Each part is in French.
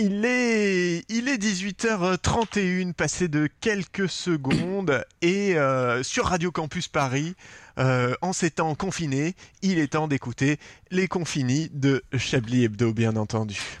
Il est, il est 18h31, passé de quelques secondes, et euh, sur Radio Campus Paris, euh, en ces temps confinés, il est temps d'écouter les confinis de Chablis Hebdo, bien entendu.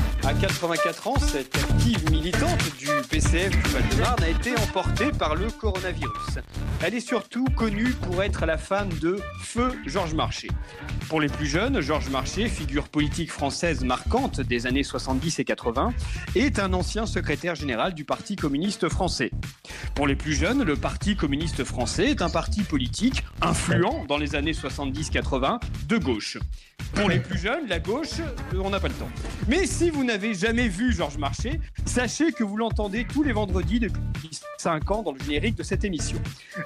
À 84 ans, cette active militante du PCF du Val-de-Marne a été emportée par le coronavirus. Elle est surtout connue pour être la femme de Feu Georges Marchais. Pour les plus jeunes, Georges Marchais, figure politique française marquante des années 70 et 80, est un ancien secrétaire général du Parti communiste français. Pour les plus jeunes, le Parti communiste français est un parti politique influent dans les années 70-80 de gauche. Pour les plus jeunes, la gauche, euh, on n'a pas le temps. Mais si vous n'avez jamais vu Georges Marchais, sachez que vous l'entendez tous les vendredis depuis 5 ans dans le générique de cette émission.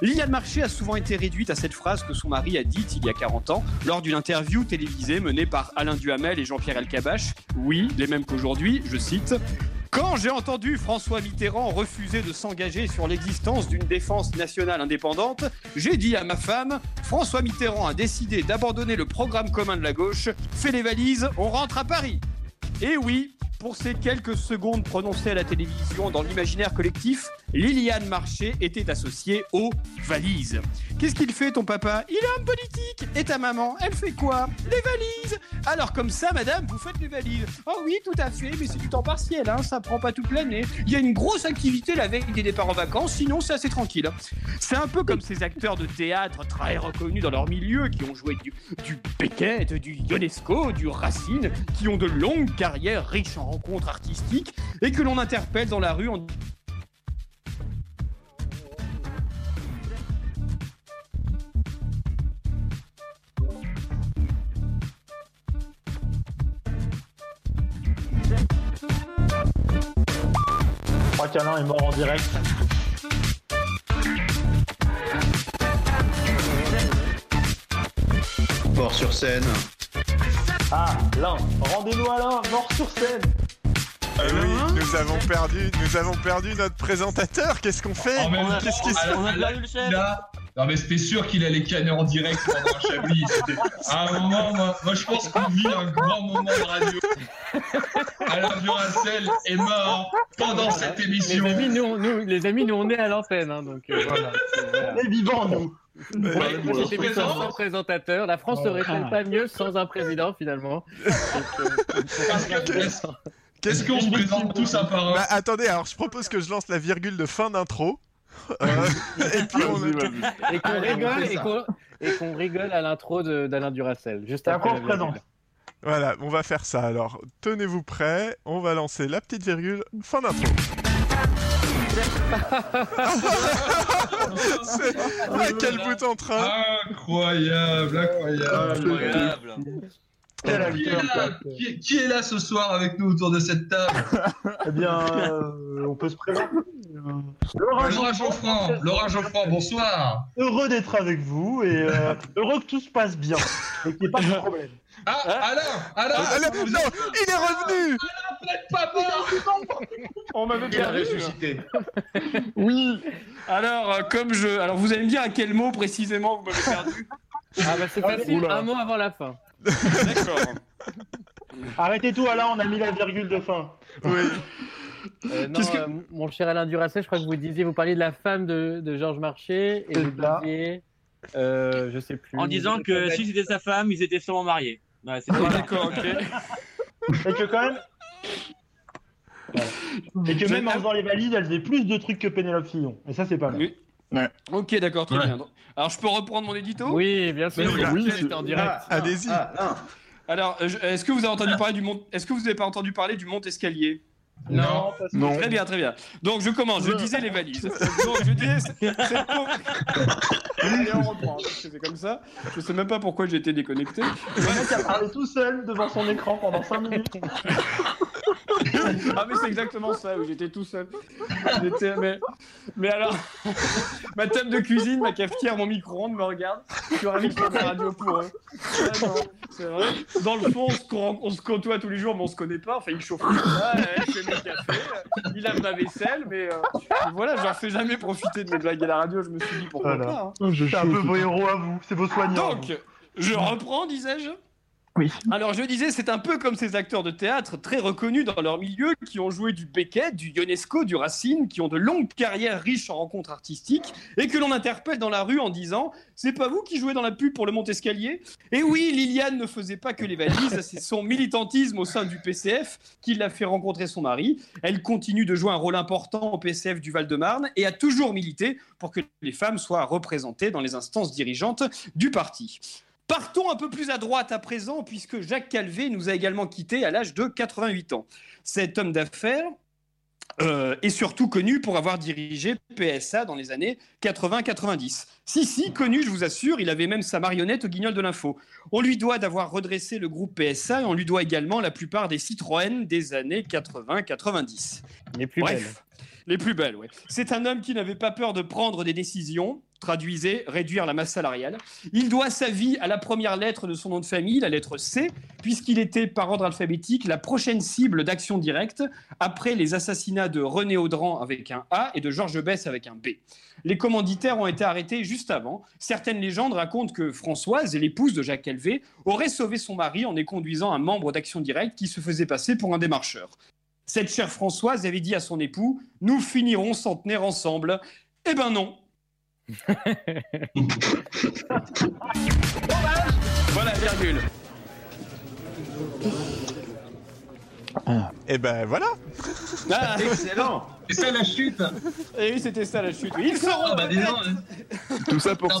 Liliane Marchais a souvent été réduite à cette phrase que son mari a dite il y a 40 ans lors d'une interview télévisée menée par Alain Duhamel et Jean-Pierre Elkabach. Oui, les mêmes qu'aujourd'hui, je cite. Quand j'ai entendu François Mitterrand refuser de s'engager sur l'existence d'une défense nationale indépendante, j'ai dit à ma femme François Mitterrand a décidé d'abandonner le programme commun de la gauche, fais les valises, on rentre à Paris. Et oui, pour ces quelques secondes prononcées à la télévision dans l'imaginaire collectif, Liliane Marché était associée aux valises. Qu'est-ce qu'il fait ton papa? Il est homme politique. Et ta maman, elle fait quoi? Les valises. Alors comme ça, madame, vous faites les valises. Oh oui, tout à fait, mais c'est du temps partiel, hein, ça prend pas toute l'année. Il y a une grosse activité la veille des départs en vacances, sinon c'est assez tranquille. C'est un peu comme ces acteurs de théâtre très reconnus dans leur milieu, qui ont joué du, du Beckett, du Ionesco, du Racine, qui ont de longues carrières riches en rencontres artistiques, et que l'on interpelle dans la rue en crois qu'Alain est mort en direct. Mort sur scène. Ah, Alain, rendez-nous Alain, mort sur scène. Ah oui, nous avons perdu, nous avons perdu notre présentateur. Qu'est-ce qu'on fait même Qu'est-ce qui se passe Non mais c'était sûr qu'il allait canner en direct pendant un chablis. C'était- À un moment, moi, moi, je pense qu'on vit un grand moment de radio. Alain Duracel est mort pendant cette émission. Les amis, nous, on- nous, les amis, nous, on est à l'antenne, hein, donc euh, voilà. On est vivants, nous. Ouais, présent. sans présentateur. La France serait Ah. pas mieux sans un président, finalement. Euh, Qu'est-ce est-ce qu'on se présente tous un par un Bah, attendez, alors je propose que je lance la virgule de fin d'intro. Euh, et puis on et qu'on rigole, et qu'on et qu'on rigole à l'intro de- d'Alain Duracel. Juste après. après, on la se présente. virgule. Voilà, on va faire ça. Alors, tenez-vous prêts. On va lancer la petite virgule. Fin d'intro. C'est- ah, quel bout en train Incroyable, incroyable. Quel Qui est, là quoi. Qui est- qui est là ce soir avec nous autour de cette table Eh bien, euh, on peut se présenter. Laura Laura Geoffrand, Geoffrand, Laura bonsoir. heureux d'être avec vous et euh, heureux que tout se passe bien et qu'il n'y ait pas de problème. Ah, Alain, Alain, Ah, Alain- vous Non, êtes- il est revenu vous n'êtes pas mort On m'avait perdu. ressuscité. Oui. Alors, euh, comme je. Alors, vous allez me dire à quel mot précisément vous m'avez perdu Ah bah c'est facile, Oula. un mot avant la fin. D'accord. Arrêtez tout, Alain, on a mis la virgule de fin. Oui. Euh, non, que- euh, mon cher Alain Duracel, je crois que vous disiez, vous parliez de la femme de, de Georges Marchais et vous disiez, euh, je sais plus. En disant que si c'était sa femme, ils étaient sûrement mariés. Ouais, c'est Ah, D'accord, ok. Et que quand même. Et que même en faisant les valises, elle faisait plus de trucs que Pénélope Fillon. Et ça, c'est pas mal. Oui. Ok, d'accord, très Ouais. bien. Alors, je peux reprendre mon édito? Oui, bien sûr. Oui, oui, en direct. Allez-y. Alors, euh, est-ce que vous avez entendu parler du mont Est-ce que vous n'avez pas entendu parler du mont escalier Non. parce que- Non. Très bien, très bien. Donc, je commence. Je disais les valises. Donc, je disais. c'est- cette pauvre- Allez, on reprend. C'est comme ça. Je sais même pas pourquoi j'ai été déconnecté. Le mec a parlé tout seul devant son écran pendant 5 minutes. Ah mais c'est exactement ça, où j'étais tout seul. Mais, mais alors, ma table de cuisine, ma cafetière, mon micro-ondes me regardent. Je suis ravi de faire de la radio pour eux. C'est vrai. Dans le fond, on se, con- on se côtoie tous les jours, mais on se connaît pas. Enfin, il chauffe tout ça, il fait mes cafés, il lave ma vaisselle, mais euh, voilà, j'en fais jamais profiter de mes blagues à la radio. Je me suis dit pourquoi Voilà. pas. hein. C'est un peu vos héros à vous, c'est vos soignants. Donc, je reprends, disais-je Alors je disais, c'est un peu comme ces acteurs de théâtre très reconnus dans leur milieu qui ont joué du Beckett, du Ionesco, du Racine, qui ont de longues carrières riches en rencontres artistiques et que l'on interpelle dans la rue en disant C'est pas vous qui jouez dans la pub pour le Mont-Escalier Et oui, Liliane ne faisait pas que les valises, c'est son militantisme au sein du PCF qui l'a fait rencontrer son mari. Elle continue de jouer un rôle important au PCF du Val-de-Marne et a toujours milité pour que les femmes soient représentées dans les instances dirigeantes du parti. Partons un peu plus à droite à présent, puisque Jacques Calvé nous a également quittés à l'âge de 88 ans. Cet homme d'affaires euh, est surtout connu pour avoir dirigé PSA dans les années 80-90. Si, si, connu, je vous assure, il avait même sa marionnette au guignol de l'info. On lui doit d'avoir redressé le groupe PSA et on lui doit également la plupart des Citroën des années 80-90. Les plus Bref, belles. les plus belles, oui. C'est un homme qui n'avait pas peur de prendre des décisions. Traduisez, réduire la masse salariale. Il doit sa vie à la première lettre de son nom de famille, la lettre C, puisqu'il était par ordre alphabétique la prochaine cible d'action directe après les assassinats de René Audran avec un A et de Georges Bess avec un B. Les commanditaires ont été arrêtés juste avant. Certaines légendes racontent que Françoise, l'épouse de Jacques Calvé, aurait sauvé son mari en y conduisant un membre d'action directe qui se faisait passer pour un démarcheur. Cette chère Françoise avait dit à son époux Nous finirons centenaire ensemble. Eh ben non. Voilà, virgule. Et ben voilà. Ah, Excellent c'est la chute Et oui, c'était ça la chute. Ils seront Ah bah donc, Tout ça pour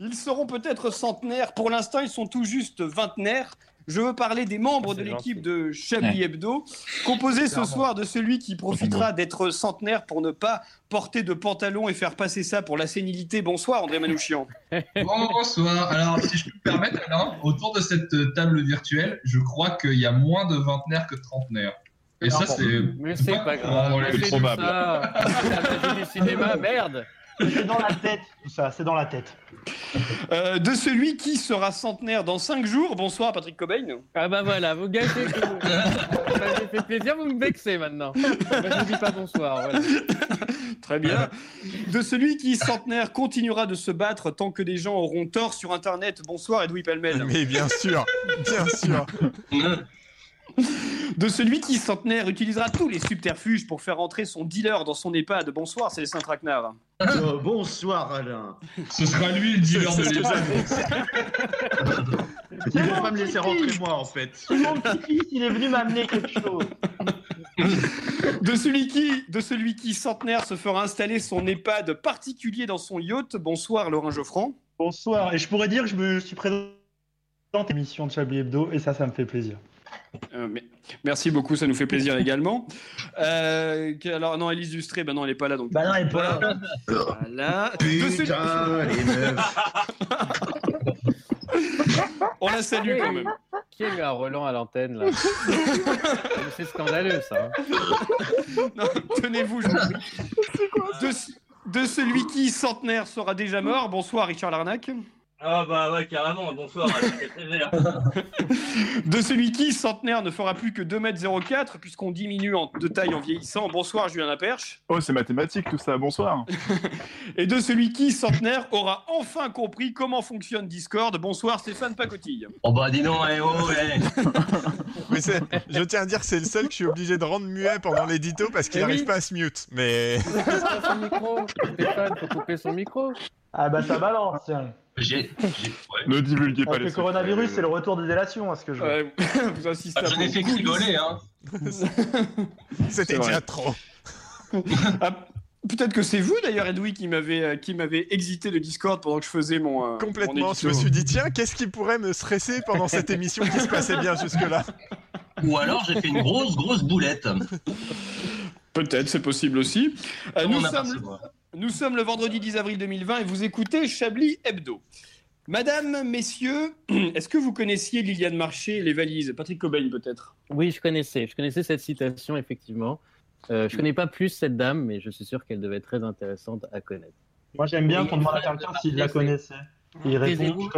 Ils seront peut-être centenaires. Pour l'instant, ils sont tout juste vingtenaires. Je veux parler des membres de l'équipe de Chablis Hebdo, composé ce soir de celui qui profitera d'être centenaire pour ne pas porter de pantalon et faire passer ça pour la sénilité. Bonsoir, André Manouchian. Bonsoir. Alors, si je peux me permettre, Alain, autour de cette table virtuelle, je crois qu'il y a moins de vingtenaires que de trentenaires. Et ça, c'est. Mais c'est pas grave. C'est probable. ça. C'est la magie du cinéma, merde. C'est dans la tête, tout ça, c'est dans la tête. Euh, de celui qui sera centenaire dans 5 jours. Bonsoir, Patrick Cobain. Ah bah voilà, vous gâchez tout. Ça fait plaisir, vous me vexez maintenant. Bah, je vous dis pas bonsoir. Voilà. Très bien. De celui qui, centenaire, continuera de se battre tant que des gens auront tort sur Internet. Bonsoir, Edoui Pellemel. Mais bien sûr, bien sûr. De celui qui, centenaire, utilisera tous les subterfuges pour faire entrer son dealer dans son EHPAD. Bonsoir, Célestin Traquenard. Oh, bonsoir Alain. Ce sera lui le dealer de C'est l'État. Il veut pas me laisser rentrer moi en fait. Mon petit-fils, il est venu m'amener quelque chose. De celui qui, de celui qui, centenaire, se fera installer son EHPAD particulier dans son yacht. Bonsoir, Laurent Geoffrand. Bonsoir, et je pourrais dire que je me suis présent dans l'émission de Chablis Hebdo, et ça, ça me fait plaisir. Euh, mais- merci beaucoup, ça nous fait plaisir également. Euh, alors, non, Élise Lustré, ben non, elle n'est pas là. Donc, Bah non, elle est pas là. Voilà. De celui- Putain, les meufs. On la salue quand même. Qui a eu un Roland à l'antenne là C'est scandaleux ça. hein. Tenez-vous, je vous prie. De, de celui qui, centenaire, sera déjà mort. Bonsoir, Richard Larnac. Ah bah ouais, carrément, bonsoir. De celui qui, centenaire, ne fera plus que 2m04 puisqu'on diminue en, de taille en vieillissant. Bonsoir, Julien Laperche. Oh, c'est mathématique tout ça, bonsoir. Et de celui qui, centenaire, aura enfin compris comment fonctionne Discord. Bonsoir, Stéphane Pacotille. Oh bah dis donc, eh, oh, eh. Mais c'est- je tiens à dire que c'est le seul que je suis obligé de rendre muet pendant l'édito parce qu'il Eh oui. n'arrive pas à se mute. Mais Coupe son micro. Stéphane, faut couper son micro. Ah bah ça balance, tiens. J'ai. j'ai- ouais. Ne divulguez pas Avec les le coronavirus, c'est le retour des délations, à ce que je vois. Euh, vous insistez Ah, à J'en ai fait que rigoler, hein. c'était C'est vrai. déjà trop. Ah, Peut-être que c'est vous d'ailleurs, Edoui, qui m'avait euh, qui m'avait exité le Discord pendant que je faisais mon. euh, Complètement. mon Je me suis dit, tiens, qu'est-ce qui pourrait me stresser pendant cette émission qui se passait bien jusque-là? Ou alors j'ai fait une grosse, grosse boulette. Peut-être, c'est possible aussi. Euh, nous, on sommes, nous sommes le vendredi 10 avril 2020 et vous écoutez Chablis Hebdo. Madame, messieurs, est-ce que vous connaissiez Liliane Marché et les valises? Patrick Cobain, peut-être Oui, je connaissais. Je connaissais cette citation, effectivement. Euh, je connais pas plus cette dame, mais je suis sûr qu'elle devait être très intéressante à connaître. Moi, j'aime bien qu'on demande à quelqu'un s'il la connaissait. Il répond.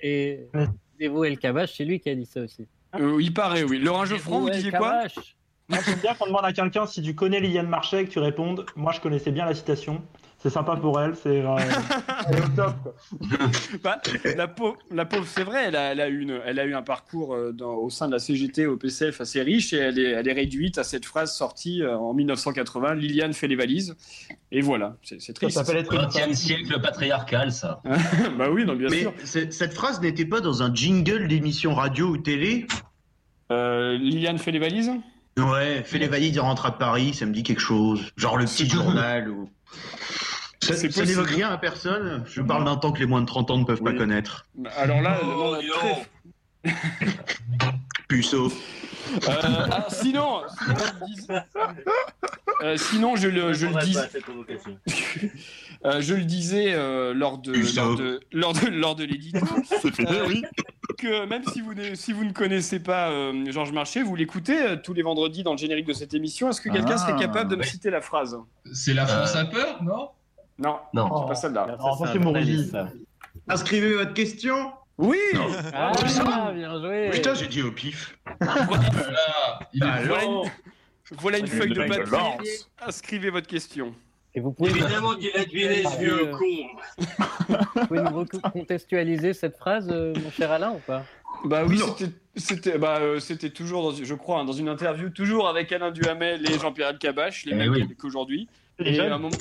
Et Taisez-vous El Kabash, c'est lui qui a dit ça aussi. Euh, Il paraît, oui. Laurent Geoffrand, vous disiez quoi? Moi, j'aime bien qu'on demande à quelqu'un si tu connais Liliane Marchais et que tu répondes. Moi, je connaissais bien la citation. C'est sympa pour elle. C'est euh, elle est au top. Quoi. Bah, la pauvre, la pauvre c'est vrai, elle a, elle a eu une, elle a eu un parcours euh, dans- au sein de la CGT au PCF assez riche et elle est, elle est réduite à cette phrase sortie euh, en 1980 Liliane fait les valises. Et voilà, c'est c'est triste. Ça s'appelle être une 20e siècle patriarcal, ça. bah oui, non, bien Mais sûr. cette phrase n'était pas dans un jingle d'émission radio ou télé? Euh, Liliane fait les valises? Ouais, fais les valises et rentre à Paris, ça me dit quelque chose. Genre le petit journal ou. Ça, ça n'évoque rien à personne. Je parle d'un temps que les moins de 30 ans ne peuvent pas connaître. Bah, Alors là, Oh, non, très- Puceau. Euh, ah, sinon, sinon, je le dis- Euh, sinon, je le, je le dis, euh, je le disais euh, lors de lors de lors de lors de l'édito. euh, Que même si vous ne, si vous ne connaissez pas euh, Georges Marchais, vous l'écoutez euh, tous les vendredis dans le générique de cette émission. Est-ce que quelqu'un Ah. serait capable de me citer la phrase? C'est la France Euh. a peur, non? Non, Non. c'est pas celle-là. Ça. Inscrivez votre question. Oui. Ah, bien joué. Putain, j'ai dit au pif. Voilà, il est Voilà une, voilà une Il feuille de papier. Inscrivez votre question. Et vous pouvez, Évidemment qu'il a deviné, ce vieux Euh, con. vous pouvez nous recontextualiser cette phrase, euh, mon cher Alain, ou pas? Bah oui, c'était- bah, euh, c'était toujours, dans, je crois, hein, dans une interview, toujours avec Alain Duhamel et Jean-Pierre Elkabbach, les Eh mêmes oui. qu'aujourd'hui. Et à, un moment,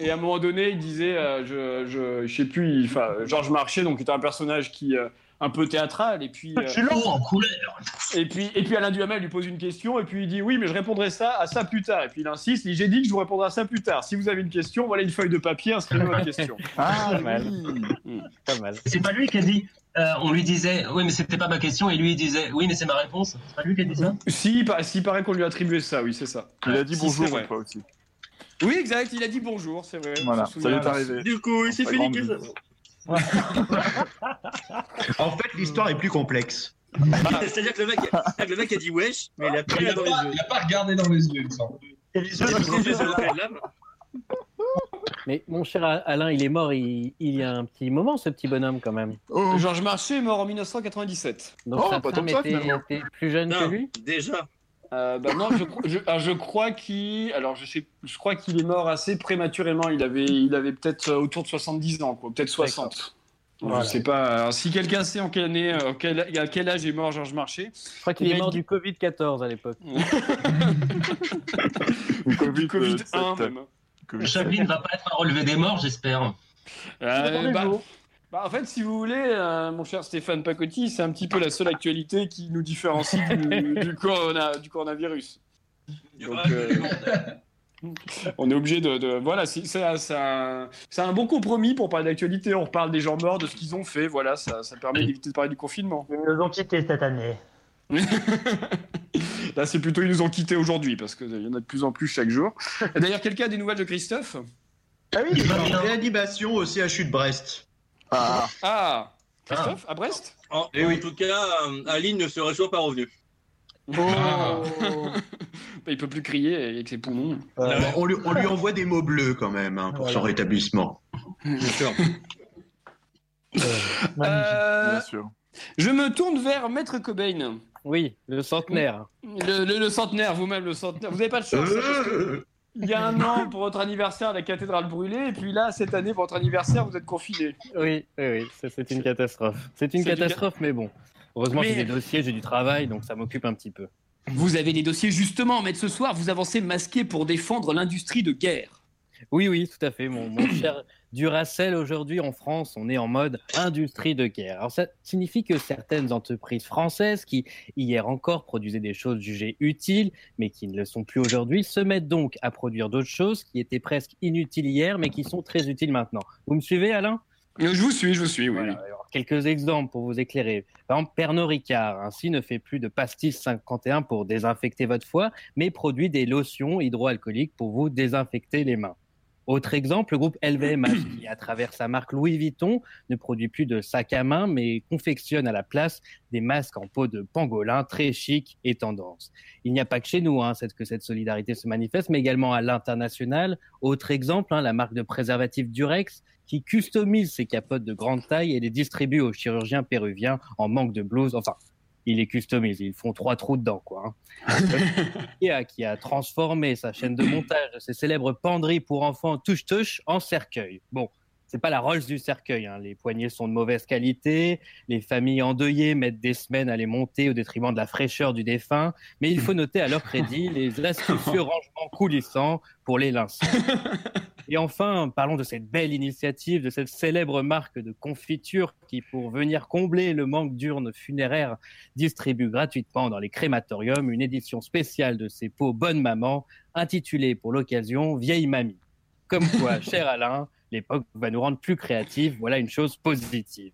et à un moment donné, il disait, euh, je, je, je sais plus, il- enfin, Georges Marchais, donc était un personnage qui euh, un peu théâtral, et puis, euh, Je suis lent. En couleur. et puis, et puis Alain Duhamel lui pose une question, et puis il dit, oui, mais je répondrai ça à ça plus tard. Et puis il insiste, il dit, j'ai dit que je vous répondrai à ça plus tard. Si vous avez une question, voilà une feuille de papier, inscrivez votre question. Ah, Pas mal. oui. Pas mal. C'est pas lui qui a dit. euh, on lui disait, oui, mais c'était pas ma question, et lui il disait, oui, mais c'est ma réponse. C'est pas lui qui a dit ça? Si, il s'il paraît qu'on lui a attribué ça, oui, c'est ça. Il a dit Si, bonjour une fois aussi. Oui, exact, il a dit bonjour, c'est vrai. Voilà, ça lui est arrivé. Du coup, c'est Sa fini grande que vie. En fait, l'histoire est plus complexe. C'est-à-dire que le mec, le mec a dit wesh, mais il a Il a, dans les pas, yeux. il a pas regardé dans les yeux, il me semble. Les les. Mais mon cher Alain, il est mort il, il y a un petit moment, ce petit bonhomme, quand même. Oh, Georges Marchais est mort en 1997. Donc Oh, sa pas femme tant que ça, était, plus jeune que lui? déjà. Euh, bah non, je, je, je crois qu'il, alors je sais, je crois qu'il est mort assez prématurément. Il avait, il avait peut-être euh, autour de 70 ans, quoi, peut-être 60. Voilà. Je sais pas. Alors, si quelqu'un sait en quelle année, euh, quel, à quel âge est mort Georges Marchais, Je crois qu'il Il est a mort du Covid-14 à l'époque. Ou Covid, du Covid euh, 1 cette- même. Covid. Chablis ne va pas être un relevé des morts, j'espère. Euh, bah, bah, en fait, si vous voulez, euh, mon cher Stéphane Pacotti, c'est un petit peu la seule actualité qui nous différencie du, du, corona- du coronavirus. Donc, euh, on est obligé de, de- voilà, c'est c'est un, bon compromis pour parler d'actualité. On reparle des gens morts, de ce qu'ils ont fait. Voilà, ça, ça permet d'éviter de parler du confinement. Ils nous ont quittés cette année. Là, c'est plutôt ils nous ont quittés aujourd'hui parce qu'il y en a de plus en plus chaque jour. Et D'ailleurs, quelqu'un a des nouvelles de Christophe? Ah oui, Il en bien. réanimation au CHU de Brest. Ah, Ah, Christophe à Brest En, Eh en oui. tout cas, euh, Aline ne serait toujours pas revenue. Bah, Il peut plus crier avec ses poumons. Euh, on, lui, on lui envoie des mots bleus quand même hein, pour son rétablissement. Bien sûr. Euh, bien sûr. je me tourne vers Maître Cobain. Oui, le centenaire. Le, le- le centenaire, vous-même, le centenaire. Vous n'avez pas de chance. Il y a un an, pour votre anniversaire, la cathédrale brûlée. Et puis là, cette année, pour votre anniversaire, vous êtes confiné. Oui, oui, oui, c'est une catastrophe. C'est une catastrophe, mais bon. Heureusement, Mais- j'ai des dossiers, j'ai du travail, donc ça m'occupe un petit peu. Vous avez des dossiers, justement. Mais ce soir, vous avancez masqué pour défendre l'industrie de guerre. Oui, oui, tout à fait. Mon, mon cher Duracell, aujourd'hui en France, on est en mode industrie de guerre. Alors ça signifie que certaines entreprises françaises qui, hier encore, produisaient des choses jugées utiles, mais qui ne le sont plus aujourd'hui, se mettent donc à produire d'autres choses qui étaient presque inutiles hier, mais qui sont très utiles maintenant. Vous me suivez, Alain? Je vous suis, je vous suis, oui. Voilà, alors, quelques exemples pour vous éclairer. Par exemple, Pernod Ricard, ainsi, ne fait plus de pastis 51 pour désinfecter votre foie, mais produit des lotions hydroalcooliques pour vous désinfecter les mains. Autre exemple, le groupe LVMH, qui à travers sa marque Louis Vuitton ne produit plus de sacs à main, mais confectionne à la place des masques en peau de pangolin très chic et tendance. Il n'y a pas que chez nous hein, que cette solidarité se manifeste, mais également à l'international. Autre exemple, hein, la marque de préservatifs Durex, qui customise ses capotes de grande taille et les distribue aux chirurgiens péruviens en manque de blouse. Enfin, ils les customisent, ils font trois trous dedans, quoi. Hein. Qui a transformé sa chaîne de montage de ses célèbres penderies pour enfants touche-touche en cercueil. Bon, c'est pas la Rolls du cercueil. Hein. Les poignées sont de mauvaise qualité. Les familles endeuillées mettent des semaines à les monter au détriment de la fraîcheur du défunt. Mais il faut noter à leur crédit les astucieux rangements coulissants pour les linceaux. Et enfin, parlons de cette belle initiative, de cette célèbre marque de confiture qui, pour venir combler le manque d'urnes funéraires, distribue gratuitement dans les crématoriums une édition spéciale de ses pots Bonne Maman, intitulée pour l'occasion Vieille Mamie. Comme quoi, cher Alain, l'époque va nous rendre plus créatifs. Voilà une chose positive.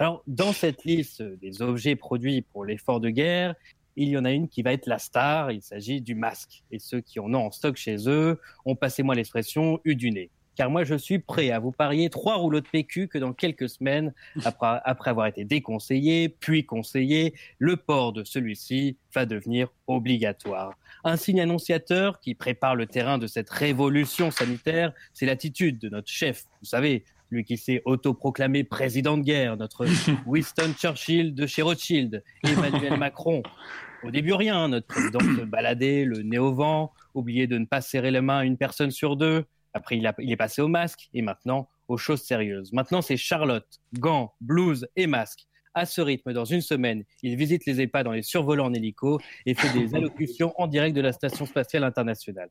Alors, dans cette liste des objets produits pour l'effort de guerre, il y en a une qui va être la star, il s'agit du masque. Et ceux qui en ont en stock chez eux ont, passez-moi l'expression, eu du nez. Car moi, je suis prêt à vous parier trois rouleaux de PQ que dans quelques semaines, après, après avoir été déconseillé, puis conseillé, le port de celui-ci va devenir obligatoire. Un signe annonciateur qui prépare le terrain de cette révolution sanitaire, c'est l'attitude de notre chef. Vous savez, lui qui s'est autoproclamé président de guerre, notre Winston Churchill de chez Rothschild, Emmanuel Macron. Au début, rien. Notre président se baladait, le nez au vent, oubliait de ne pas serrer les mains à une personne sur deux. Après, il, a- il est passé au masque et maintenant aux choses sérieuses. Maintenant, c'est Charlotte, gants, blouse et masque. À ce rythme, dans une semaine, il visite les EHPAD dans les survolants en hélico et fait des allocutions en direct de la Station spatiale internationale.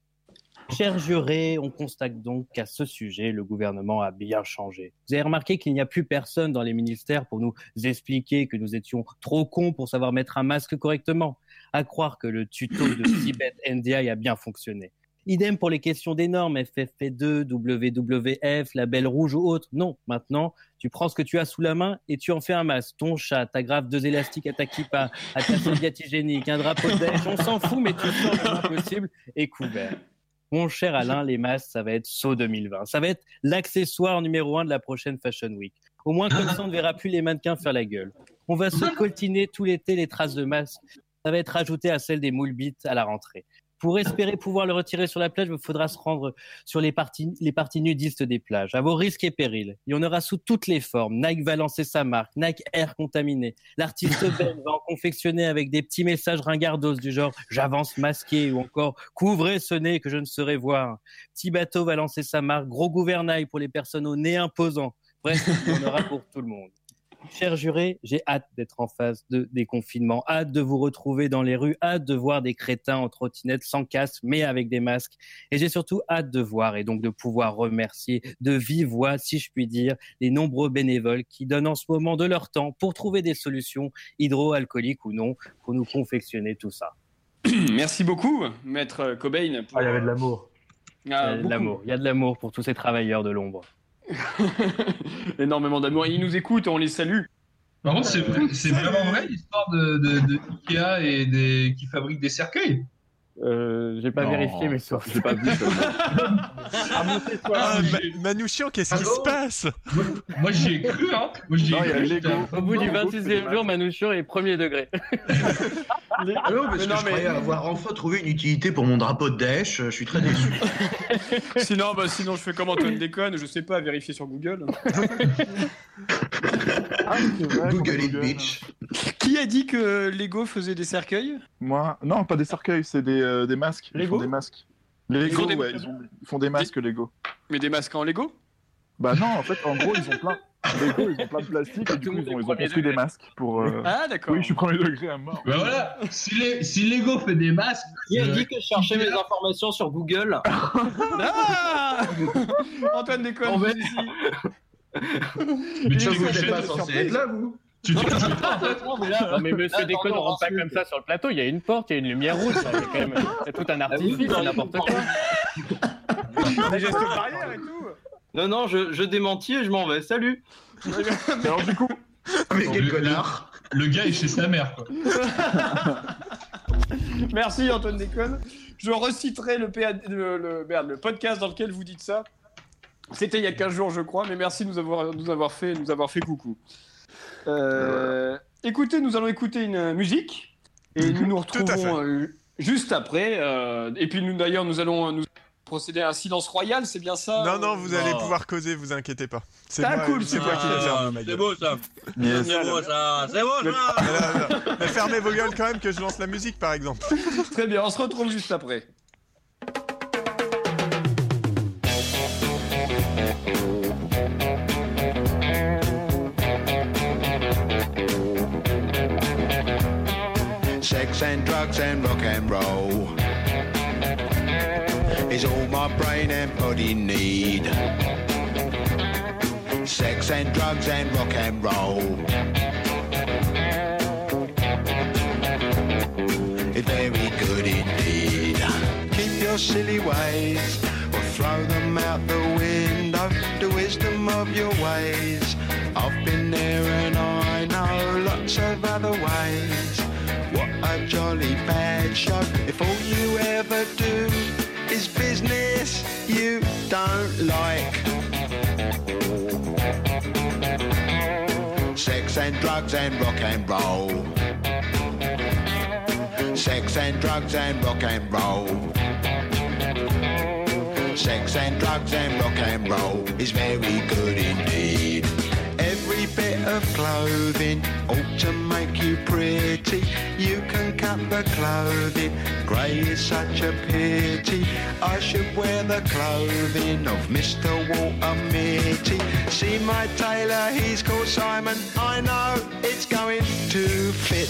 Chers jurés, on constate donc qu'à ce sujet, le gouvernement a bien changé. Vous avez remarqué qu'il n'y a plus personne dans les ministères pour nous expliquer que nous étions trop cons pour savoir mettre un masque correctement. À croire que le tuto de Tibet NDI a bien fonctionné. Idem pour les questions des normes, FFP2, WWF, label rouge ou autre. Non, maintenant, tu prends ce que tu as sous la main et tu en fais un masque. Ton chat, t'agrafes deux élastiques à ta kippa, à ta serviette hygiénique, un drapeau de Daesh, on s'en fout, mais tu sens le possible et couvert. Mon cher Alain, les masques, ça va être saut 2020. Ça va être l'accessoire numéro un de la prochaine Fashion Week. Au moins, comme ça, on ne verra plus les mannequins faire la gueule. On va se coltiner tout l'été les traces de masques. Ça va être ajouté à celle des moules bites à la rentrée. Pour espérer pouvoir le retirer sur la plage, il faudra se rendre sur les parties, les parties nudistes des plages, à vos risques et périls. Il y en aura sous toutes les formes. Nike va lancer sa marque, Nike Air contaminé. L'artiste Ben va en confectionner avec des petits messages ringardos du genre j'avance masqué ou encore couvrez ce nez que je ne saurais voir. Petit bateau va lancer sa marque, gros gouvernail pour les personnes au nez imposant. Bref, il y en aura pour tout le monde. Chers jurés, j'ai hâte d'être en phase de déconfinement, hâte de vous retrouver dans les rues, hâte de voir des crétins en trottinette sans casque, mais avec des masques. Et j'ai surtout hâte de voir et donc de pouvoir remercier de vive voix, si je puis dire, les nombreux bénévoles qui donnent en ce moment de leur temps pour trouver des solutions hydroalcooliques ou non pour nous confectionner tout ça. Merci beaucoup, maître Cobain. pour- Ah, il y avait de l'amour. Y Ah, il y a de l'amour pour tous ces travailleurs de l'ombre. Énormément d'amour. Ils nous écoutent, on les salue. Par c'est vrai- c'est vraiment vrai l'histoire de, de, Ikea et qui fabrique des cercueils Euh, j'ai pas Non. vérifié mes sources. J'ai pas vu ça. Ah, Ma- Manouchian, qu'est-ce qui se passe Moi, j'y ai cru, hein Moi, j'y ai Non, il y a cru. Lego. j'étais- Au bout du Non, 26e jour, Manouchian est premier degré. Ah non, parce Mais que non, je mais- croyais avoir enfin trouvé une utilité pour mon drapeau de Daesh. Je suis très déçu. sinon, bah, sinon, je fais comme Antoine déconne, je sais pas, vérifier sur Google. Ah, vrai, Google it, bitch. Qui a dit que Lego faisait des cercueils? Moi, non, pas des cercueils, c'est des, euh, des masques. Ils Lego font des masques. Les Ils font Lego, des- ouais, ils, ont- ils font des masques Lego. Mais des masques en Lego Bah non, en fait, en gros, ils ont plein. Lego, ils ont plein de plastique et du coup, ils ont, ils ont construit des masques pour. euh, Ah, d'accord. Oui, je suis premier degré à mort. Bah voilà, si, les- si Lego fait des masques. Qui a euh, dit que je cherchais mes informations sur Google Ah Antoine déconne. On va- ici. Mais tu vous n'êtes pas censé être là, vous Tu couché Non mais monsieur Déconne, on rentre pas comme ça sur le plateau, il y a une porte, il y a une lumière rouge, y a tout un artifice, c'est n'importe quoi. Des gestes barrières et tout. Non, non, je, je démentis et je m'en vais. Salut Alors, du coup, Mais quel le- connard Le gars est chez sa mère, quoi. Merci Antoine déconne. Je reciterai le, PA le, le- merde, le podcast dans lequel vous dites ça. C'était il y a 15 jours, je crois, mais merci de nous avoir, nous avoir, fait, nous avoir fait coucou. Euh, Écoutez, nous allons écouter une musique et nous nous retrouvons euh, juste après. euh, et puis nous d'ailleurs, nous allons nous procéder à un silence royal, c'est bien ça Non, non, vous allez pouvoir causer, vous inquiétez pas. C'est Ah, cool, c'est moi c'est qui vais ma C'est beau ça. Yes. C'est beau ça. C'est beau ça. Mais fermez vos gueules quand même que je lance la musique par exemple. Très bien, on se retrouve juste après. Sex and drugs and rock and roll is all my brain and body need. Sex and drugs and rock and roll. It's very good indeed. Keep your silly ways or throw them out the window. The wisdom of your ways. I've been there and I know lots of other ways. A jolly bad show. If all you ever do is business you don't like. Sex and drugs and rock and roll. Sex and drugs and rock and roll. Sex and drugs and rock and roll is very good indeed. Every bit of clothing ought to make you pretty. You can cut the clothing, grey is such a pity. I should wear the clothing of Mr. Walter Mitty. See my tailor, he's called Simon. I know it's going to fit.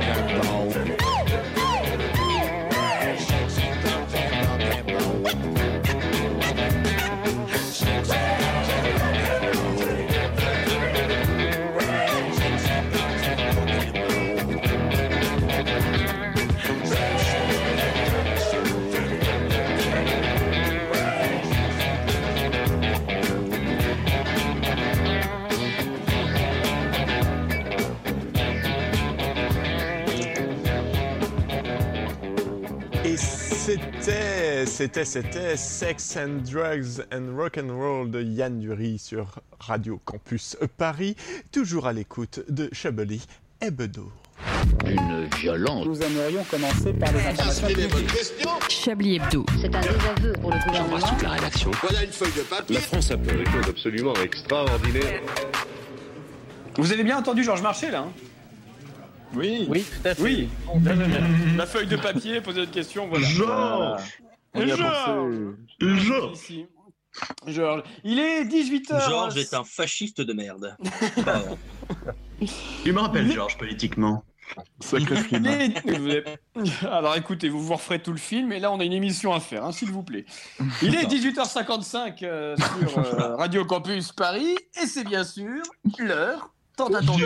C'était, c'était, Sex and Drugs and Rock and Roll de Yann Dury sur Radio Campus Paris, toujours à l'écoute de Chablis Hebdo. Une violence. Nous aimerions commencer par les informations publiques. Chablis Hebdo. C'est un désaveu pour le gouvernement. la rédaction. Voilà une feuille de papier. La France a fait Quelque chose d'absolument extraordinaire. Vous avez bien entendu Georges Marché là hein Oui. Oui, tout à fait. Oui. La feuille de papier, poser une question, voilà. Georges On y a Georges pensé. Georges Ici. Georges. Il est 18h. Georges est un fasciste de merde. Tu me rappelles, Georges, politiquement? Sacré Il film. est- Alors écoutez, vous vous referez tout le film, et là on a une émission à faire, hein, s'il vous plaît. Il est 18h55 euh, sur euh, Radio Campus Paris, et c'est bien sûr l'heure tant attendue.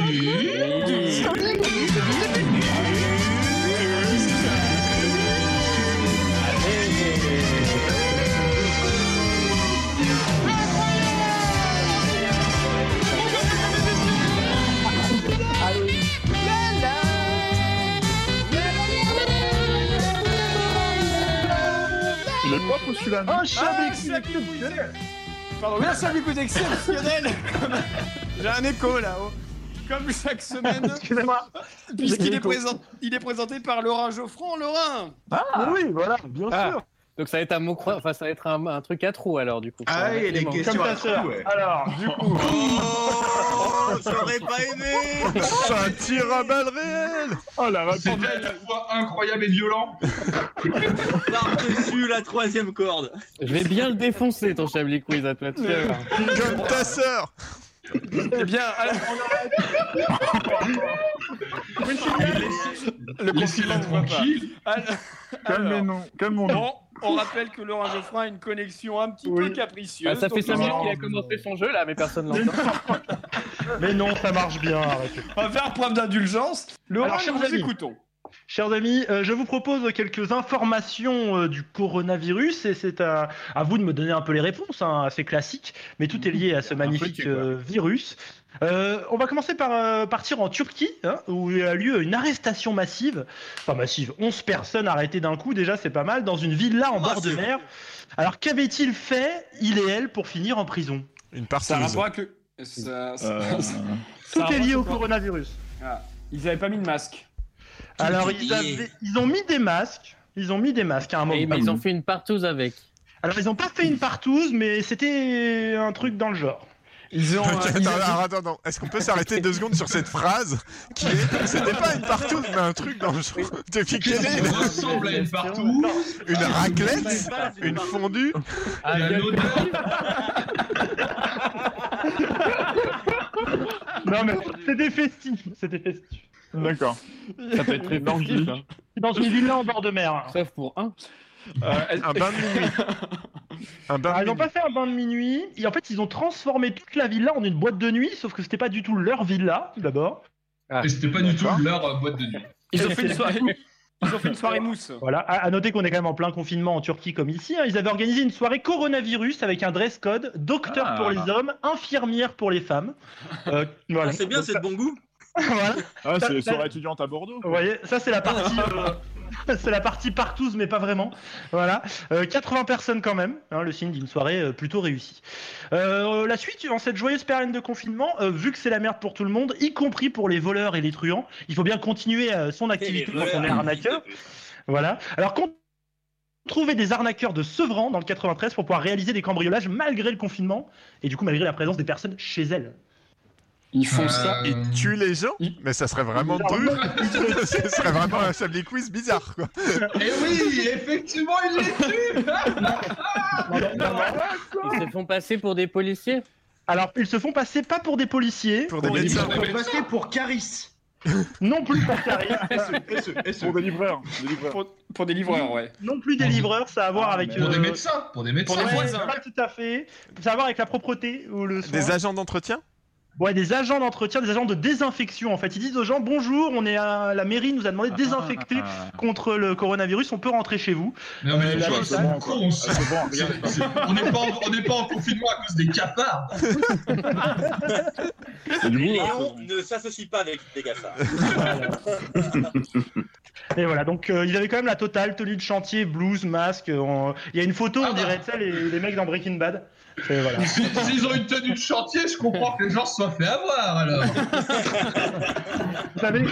Celui-là. Un chablis exceptionnel Pardon, un chablis exceptionnel J'ai un écho là-haut. Comme chaque semaine. Excusez-moi. Puisqu'il est, écho. présent- il est présenté par Laurent Geoffrand. Laurent Ah oui, voilà, bien Ah. sûr. Donc ça va être un mot enfin ça va être un, un truc à trous alors du coup. Ah oui, les questions à trous, ouais. Alors, du coup, Oh, j'aurais pas aimé C'est un tir à balles réel Oh la C'était à la fois incroyable et violent. Par-dessus la troisième corde. Je vais bien le défoncer ton Chablis Quiz à toi. Comme ta sœur Eh bien, alors, le Laissez-la confinement ne va pas. tranquille. Alors, Calmez-nous, calmons-nous. on rappelle que Laurent Geoffrin a une connexion un petit peu capricieuse. Ah, ça fait donc 5 on minutes qu'il a commencé son jeu là, mais personne l'entend. mais non, ça marche bien. Arrêtez. On va faire preuve d'indulgence. Laurent, Alors, nous chers amis. écoutons. Chers amis, euh, je vous propose quelques informations euh, du coronavirus et c'est à, à vous de me donner un peu les réponses, hein, assez classiques, mais tout est lié à ce magnifique petit, euh, virus. Euh, on va commencer par euh, partir en Turquie, hein, où il a lieu une arrestation massive, enfin massive, 11 personnes arrêtées d'un coup, déjà c'est pas mal, dans une villa en bord de mer. Alors qu'avaient-ils fait, il et elle, pour finir en prison? Une Ça a le. Ça, ça- Euh, ça Tout est lié au coronavirus. Ah, Ils avaient pas mis de masque. Alors ils, lié. avaient- ils ont mis des masques, ils ont mis des masques à un moment. Et, mais ils ont fait une partouze avec. Alors ils ont pas fait une partouze, mais c'était un truc dans le genre. Ils ont. Euh, attends, ils- alors, attends, attends. Est-ce qu'on peut s'arrêter deux secondes sur cette phrase qui est C'était pas une partouze, mais un truc dans le genre. Ça est ressemble à une partout. Une raclette Une fondue Ah, Il y a il y a- l'odeur. Non mais c'était festif, c'était festif. D'accord. ça peut être très festif, hein. Dans une villa en bord de mer. Sauf pour un. euh, Un bain de minuit. Un bain Alors, de ils n'ont minuit. pas fait un bain de minuit. Et en fait, ils ont transformé toute la villa en une boîte de nuit, sauf que c'était pas du tout leur villa, tout d'abord. Et c'était pas du tout leur euh, boîte de nuit. Ils ont fait une soirée. Ils ont fait une soirée mousse. Voilà, à, à noter qu'on est quand même en plein confinement en Turquie comme ici. hein. Ils avaient organisé une soirée coronavirus avec un dress code, docteur Ah. pour les hommes, infirmière pour les femmes. Euh, voilà. C'est bien, Donc, c'est de bon goût. Voilà. Ah, c'est soirées étudiantes à Bordeaux. Vous voyez, ça c'est la partie, euh, c'est la partie partouze, mais pas vraiment. Voilà, Euh, 80 personnes quand même, hein, le signe d'une soirée euh, plutôt réussie. Euh, la suite, en cette joyeuse période de confinement, euh, vu que c'est la merde pour tout le monde, y compris pour les voleurs et les truands, il faut bien continuer euh, son activité quand on est arnaqueur. Voilà. Alors qu'on trouver des arnaqueurs de Sevran dans le 93 pour pouvoir réaliser des cambriolages malgré le confinement et du coup malgré la présence des personnes chez elles. Ils font ça. Ils tuent les gens Mais ça serait vraiment dur. Ce serait vraiment un Chablis Quiz bizarre, quoi. Et oui, effectivement, il les tue Ils se font passer pour des policiers Alors, ils se font passer pas pour des policiers, Pour des Ils médecins. sont passés pour Caris. non plus pour Caris, Pour des livreurs. Des livreurs. Pour, pour des livreurs, ouais. non plus des livreurs, ça a à voir Ah, avec. Pour des euh, médecins, pour des médecins. des ouais, voisins. Pas tout à fait. Ça a à voir avec la propreté ou le soin. Des agents d'entretien Ouais, des agents d'entretien, des agents de désinfection. En fait, ils disent aux gens bonjour, on est à la mairie, nous a demandé de désinfecter Ah, contre le coronavirus, on peut rentrer chez vous. Non, mais médecin, c'est bon, On n'est pas, en- on n'est pas en confinement à cause des cafards. Les lions ne s'associent pas avec des gaffards. Et voilà, donc euh, ils avaient quand même la totale tenue de chantier, blouse, masque. euh, Il y a une photo, Ah on bah. dirait ça, les, les mecs dans Breaking Bad. Et voilà. Si- S'ils ont une tenue de chantier, je comprends que les gens se soient fait avoir alors. Vous savez,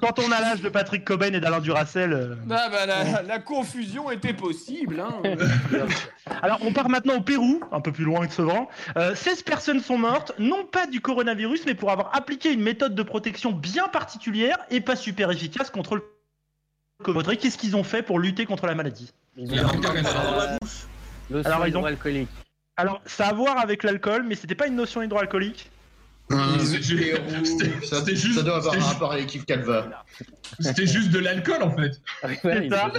quand on a l'âge de Patrick Cobain et d'Alain Duracel. euh, Ah bah, la, la confusion était possible. Hein. Alors, on part maintenant au Pérou, un peu plus loin que Sevran. Euh, 16 personnes sont mortes, non pas du coronavirus, mais pour avoir appliqué une méthode de protection bien particulière et pas super efficace contre le Audrey, qu'est-ce qu'ils ont fait pour lutter contre la maladie? Ils Il y a ont le Alors, ils ont- hydroalcoolique. Alors, ça a à voir avec l'alcool, mais c'était pas une notion hydroalcoolique. C'était roues, c'était- ça, juste, ça doit avoir un rapport avec Yves Calva. c'était juste de l'alcool en fait. Ouais, ça.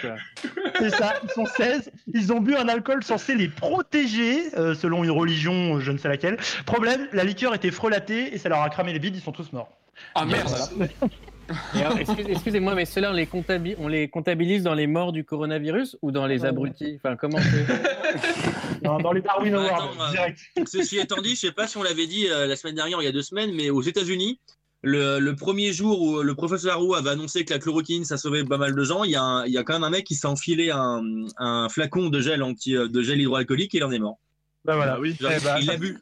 quoi. C'est ça, ils sont 16, ils ont bu un alcool censé les protéger, euh, selon une religion, je ne sais laquelle. Problème, la liqueur était frelatée et ça leur a cramé les bides, ils sont tous morts. Ah merde. Excusez-moi, mais ceux-là, on les, comptabi- on les comptabilise dans les morts du coronavirus ou dans les abrutis? Enfin, comment c'est Dans, les Darwin Bah, Awards, attends, euh. Ceci étant dit, je sais pas si on l'avait dit euh, la semaine dernière ou il y a deux semaines, mais aux États-Unis, le, le premier jour où le professeur Roux avait annoncé que la chloroquine ça sauvait pas mal de gens, il y a, un- il y a quand même un mec qui s'est enfilé un, un flacon de gel anti, de gel hydroalcoolique et il en est mort. Bah voilà, oui. Genre, Eh bah, il l'a bu.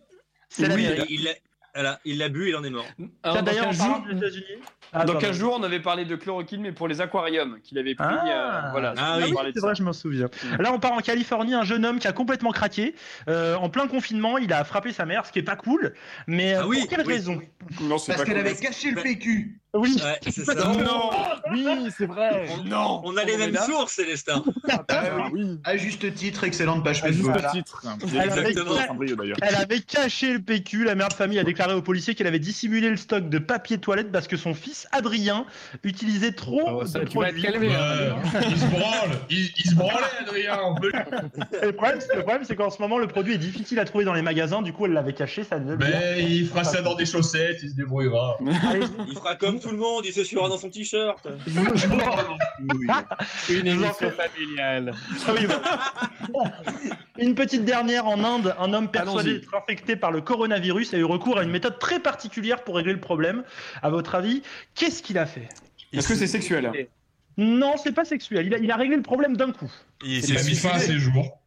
Oui, il l'a- Voilà, il l'a bu, il en est mort. D'ailleurs, en 15 parlant jours- des États-Unis. Dans Ah, 15 pardon. jours, on avait parlé de chloroquine, mais pour les aquariums qu'il avait pris. Ah, euh, voilà, Ah oui, c'est vrai, je m'en souviens. Là, on part en Californie, un jeune homme qui a complètement craqué. Euh, en plein confinement, il a frappé sa mère, ce qui est pas cool. Mais euh, Ah oui, pour quelle oui. raison? Non, Parce qu'elle cool. avait caché le PQ. Oui. Ouais, c'est ça. Non Oui, c'est vrai. Non On a les mêmes sources, Célestin. Ah oui. À juste titre, excellente page À juste Facebook. titre. Elle avait, Exactement. Saint-Brieuc, d'ailleurs. elle avait caché le PQ. La mère de famille a déclaré aux policiers qu'elle avait dissimulé le stock de papier toilette parce que son fils Adrien utilisait trop Oh, de produits. calmer. hein. Il se branle, il, il se branlait, Adrien. on peut- Et le problème, c'est- le problème, c'est qu'en ce moment, le produit est difficile à trouver dans les magasins. Du coup, elle l'avait caché. Ça ne Mais il fera ça dans des chaussettes, il se débrouillera. Il fera comme tout le monde, il se suivra dans son t-shirt. Une émission familiale. Une petite dernière en Inde, un homme persuadé d'être infecté par le coronavirus a eu recours à une méthode très particulière pour régler le problème. À votre avis, qu'est-ce qu'il a fait? Est-ce que c'est sexuel? Non, c'est pas sexuel. Il a, il a réglé le problème d'un coup. Il s'est a mis fin à ses jours.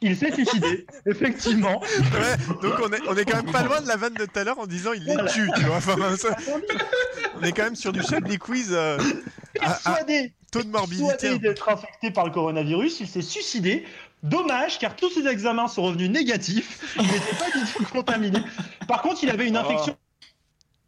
Il s'est suicidé, effectivement. Ouais, donc on est, on est quand même pas loin de la vanne de tout à l'heure en disant il les Voilà. tue, tu vois. Enfin, ça- on est quand même sur du Chablis Quiz. euh, à- à taux de morbidité. persuadé d'être infecté par le coronavirus, il s'est suicidé. Dommage, car tous ses examens sont revenus négatifs. Il n'était pas du tout contaminé. Par contre, il avait une infection.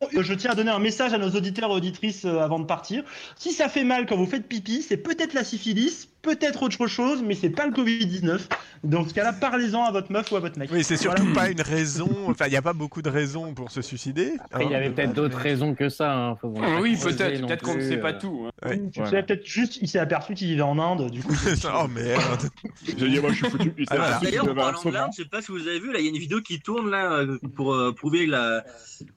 Euh, Je tiens à donner un message à nos auditeurs et auditrices euh, avant de partir. Si ça fait mal quand vous faites pipi, c'est peut-être la syphilis, peut-être autre chose, mais c'est pas le Covid-19. Dans ce cas-là, parlez-en à votre meuf ou à votre mec. Oui, c'est surtout Voilà. pas une raison. Enfin, il n'y a pas beaucoup de raisons pour se suicider. Après, il y hein. avait peut-être d'autres raisons que ça. Hein. Faut- Ah Oui, peut-être. Peut-être qu'on ne sait pas euh. tout. hein. Ouais. Tu sais, peut-être juste, il s'est aperçu qu'il vivait en Inde, du coup. oh merde. J'ai dit, moi, je suis foutu. Ah, voilà. D'ailleurs, en parlant de l'Inde, je sais pas si vous avez vu, là, il y a une vidéo qui tourne là euh, pour euh, prouver la,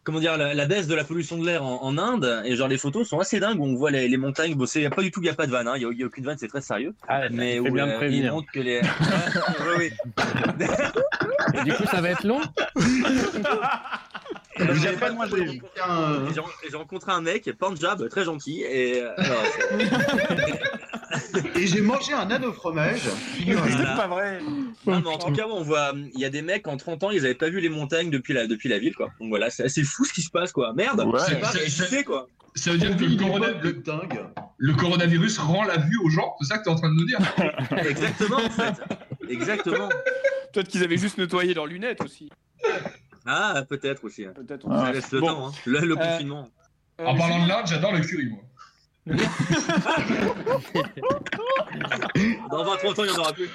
comment dire, la, la baisse de la pollution de l'air en, en Inde. Et genre les photos sont assez dingues. où On voit les, les montagnes. Bon, c'est pas du tout, il y a pas de vanne. hein. Il y, a- a aucune vanne, c'est très sérieux. Ah, Mais où, fait bien de euh, ils prévenir. montrent que les. Ouais, oui. Et du coup, ça va être long J'ai moi, rencontré un mec, Punjab, très gentil. Et euh, Et j'ai mangé un ado fromage. figurez-vous. Voilà. C'est pas vrai. Non, mais en tout cas, on voit, il y a des mecs en 30 ans, ils avaient pas vu les montagnes depuis la, depuis la ville, quoi. Donc voilà, c'est assez fou ce qui se passe, quoi. Merde, Ouais. c'est pas quoi. Ça veut dire que le, corona- le- dingue. le coronavirus rend la vue aux gens, c'est ça que tu es en train de nous dire? Exactement, en fait. Exactement. Peut-être qu'ils avaient juste nettoyé leurs lunettes aussi. Ah, peut-être aussi. hein. Peut-être. Ah. Ça laisse le Bon. temps, hein. Le, le Euh, confinement. Euh, En parlant de l'Inde, j'adore le curry, moi. Dans 20-30 ans, il y en aura plus.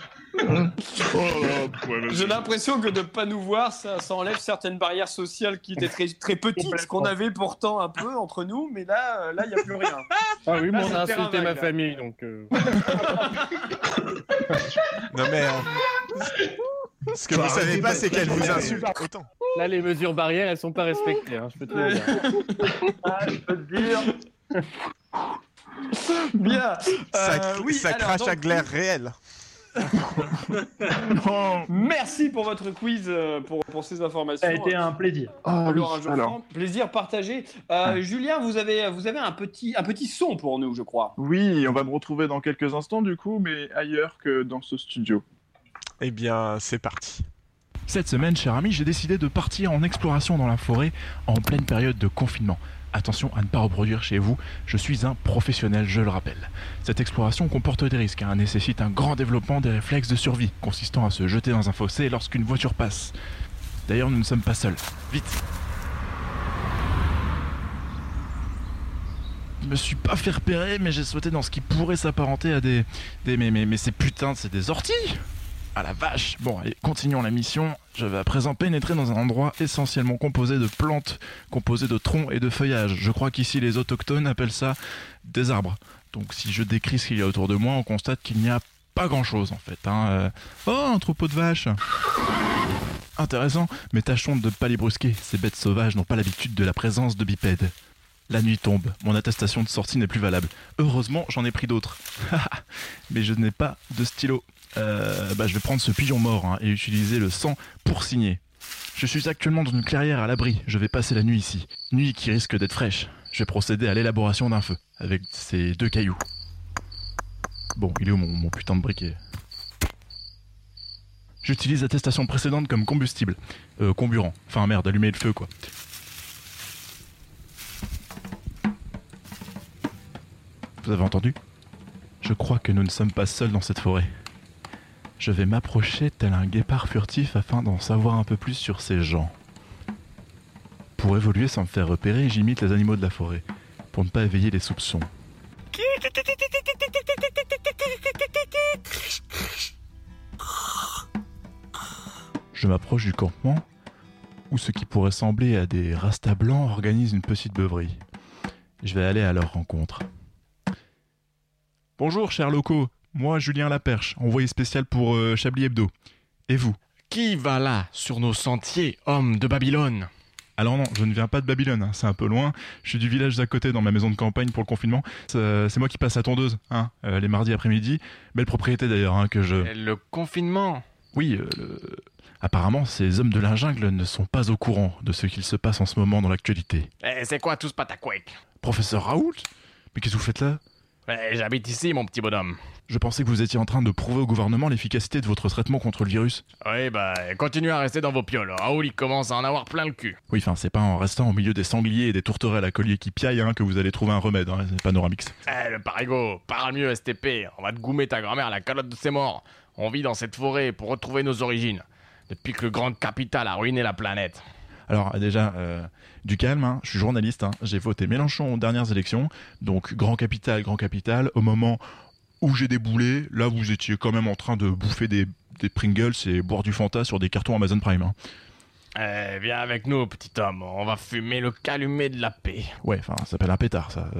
J'ai l'impression que de ne pas nous voir, ça, ça enlève certaines barrières sociales qui étaient très, très petites, qu'on avait pourtant un peu entre nous, mais là, euh, là, il n'y a plus rien. Ah oui, mais on a insulté ma vague, là. famille, donc. euh, Non mais. euh, Ce que vous savez arrêter pas, c'est qu'elle vous insulte autant. Là, les mesures barrières, elles sont pas respectées. Hein, je peux te le dire. Ah, je peux te dire. Bien. Ça, Euh, oui, ça alors, crache donc, à glaire réel. Merci pour votre quiz, euh, pour, pour ces informations. Ça a été un plaisir. Ah oui, Alors, un jour alors. franc, plaisir partagé. Euh, Julien, vous avez, vous avez un, petit, un petit son pour nous, je crois. Oui, on va me retrouver dans quelques instants du coup, mais ailleurs que dans ce studio. Eh bien, c'est parti. Cette semaine, cher ami, j'ai décidé de partir en exploration dans la forêt en pleine période de confinement. Attention à ne pas reproduire chez vous, je suis un professionnel, je le rappelle. Cette exploration comporte des risques, hein, nécessite un grand développement des réflexes de survie, consistant à se jeter dans un fossé lorsqu'une voiture passe. D'ailleurs, nous ne sommes pas seuls. Vite Je me suis pas fait repérer, mais j'ai sauté dans ce qui pourrait s'apparenter à des... des mais, mais, mais ces putains, c'est des orties ah la vache Bon, allez, continuons la mission. Je vais à présent pénétrer dans un endroit essentiellement composé de plantes, composé de troncs et de feuillages. Je crois qu'ici les autochtones appellent ça des arbres. Donc si je décris ce qu'il y a autour de moi, on constate qu'il n'y a pas grand-chose en fait. hein. Euh, Oh, un troupeau de vaches Intéressant, mais tâchons de ne pas les brusquer. Ces bêtes sauvages n'ont pas l'habitude de la présence de bipèdes. La nuit tombe, mon attestation de sortie n'est plus valable. Heureusement, j'en ai pris d'autres. mais je n'ai pas de stylo euh, bah, je vais prendre ce pigeon mort hein, et utiliser le sang pour signer. Je suis actuellement dans une clairière à l'abri, je vais passer la nuit ici. Nuit qui risque d'être fraîche. Je vais procéder à l'élaboration d'un feu, avec ces deux cailloux. Bon, il est où mon, putain de briquet? J'utilise l'attestation précédente comme combustible. Euh, comburant. Enfin merde, allumer le feu quoi. Vous avez entendu? Je crois que nous ne sommes pas seuls dans cette forêt. Je vais m'approcher tel un guépard furtif afin d'en savoir un peu plus sur ces gens. Pour évoluer sans me faire repérer, j'imite les animaux de la forêt, pour ne pas éveiller les soupçons. Je m'approche du campement, où ce qui pourrait sembler à des rastas blancs organise une petite beuverie. Je vais aller à leur rencontre. Bonjour, chers locaux. Moi, Julien Laperche, envoyé spécial pour euh, Chablis Hebdo. Et vous? Qui va là, sur nos sentiers, homme de Babylone? Alors non, je ne viens pas de Babylone, hein, c'est un peu loin. Je suis du village d'à côté dans ma maison de campagne pour le confinement. C'est moi qui passe la tondeuse, hein, euh, les mardis après-midi. Belle propriété d'ailleurs, hein, que je... Le confinement? Oui, euh, le- apparemment, ces hommes de la jungle ne sont pas au courant de ce qu'il se passe en ce moment dans l'actualité. Eh, c'est quoi tout ce patacouec? Professeur Raoult? Mais qu'est-ce que vous faites là? J'habite ici, mon petit bonhomme. Je pensais que vous étiez en train de prouver au gouvernement l'efficacité de votre traitement contre le virus. Oui, bah, continuez à rester dans vos pioles. Raoul, il commence à en avoir plein le cul. Oui, enfin, c'est pas en restant au milieu des sangliers et des tourterelles à collier qui piaillent hein, que vous allez trouver un remède, hein, c'est Panoramix. Eh, le parigo, parle mieux, STP. On va te goumer ta grand-mère à la calotte de ses morts. On vit dans cette forêt pour retrouver nos origines. Depuis que le grand capital a ruiné la planète. Alors déjà, euh, du calme, hein, je suis journaliste, hein, j'ai voté Mélenchon aux dernières élections, donc grand capital, grand capital, au moment où j'ai déboulé, là vous étiez quand même en train de bouffer des, des Pringles et boire du Fanta sur des cartons Amazon Prime. hein. Eh, viens avec nous, petit homme. On va fumer le calumet de la paix. Ouais, enfin, ça s'appelle un pétard, ça.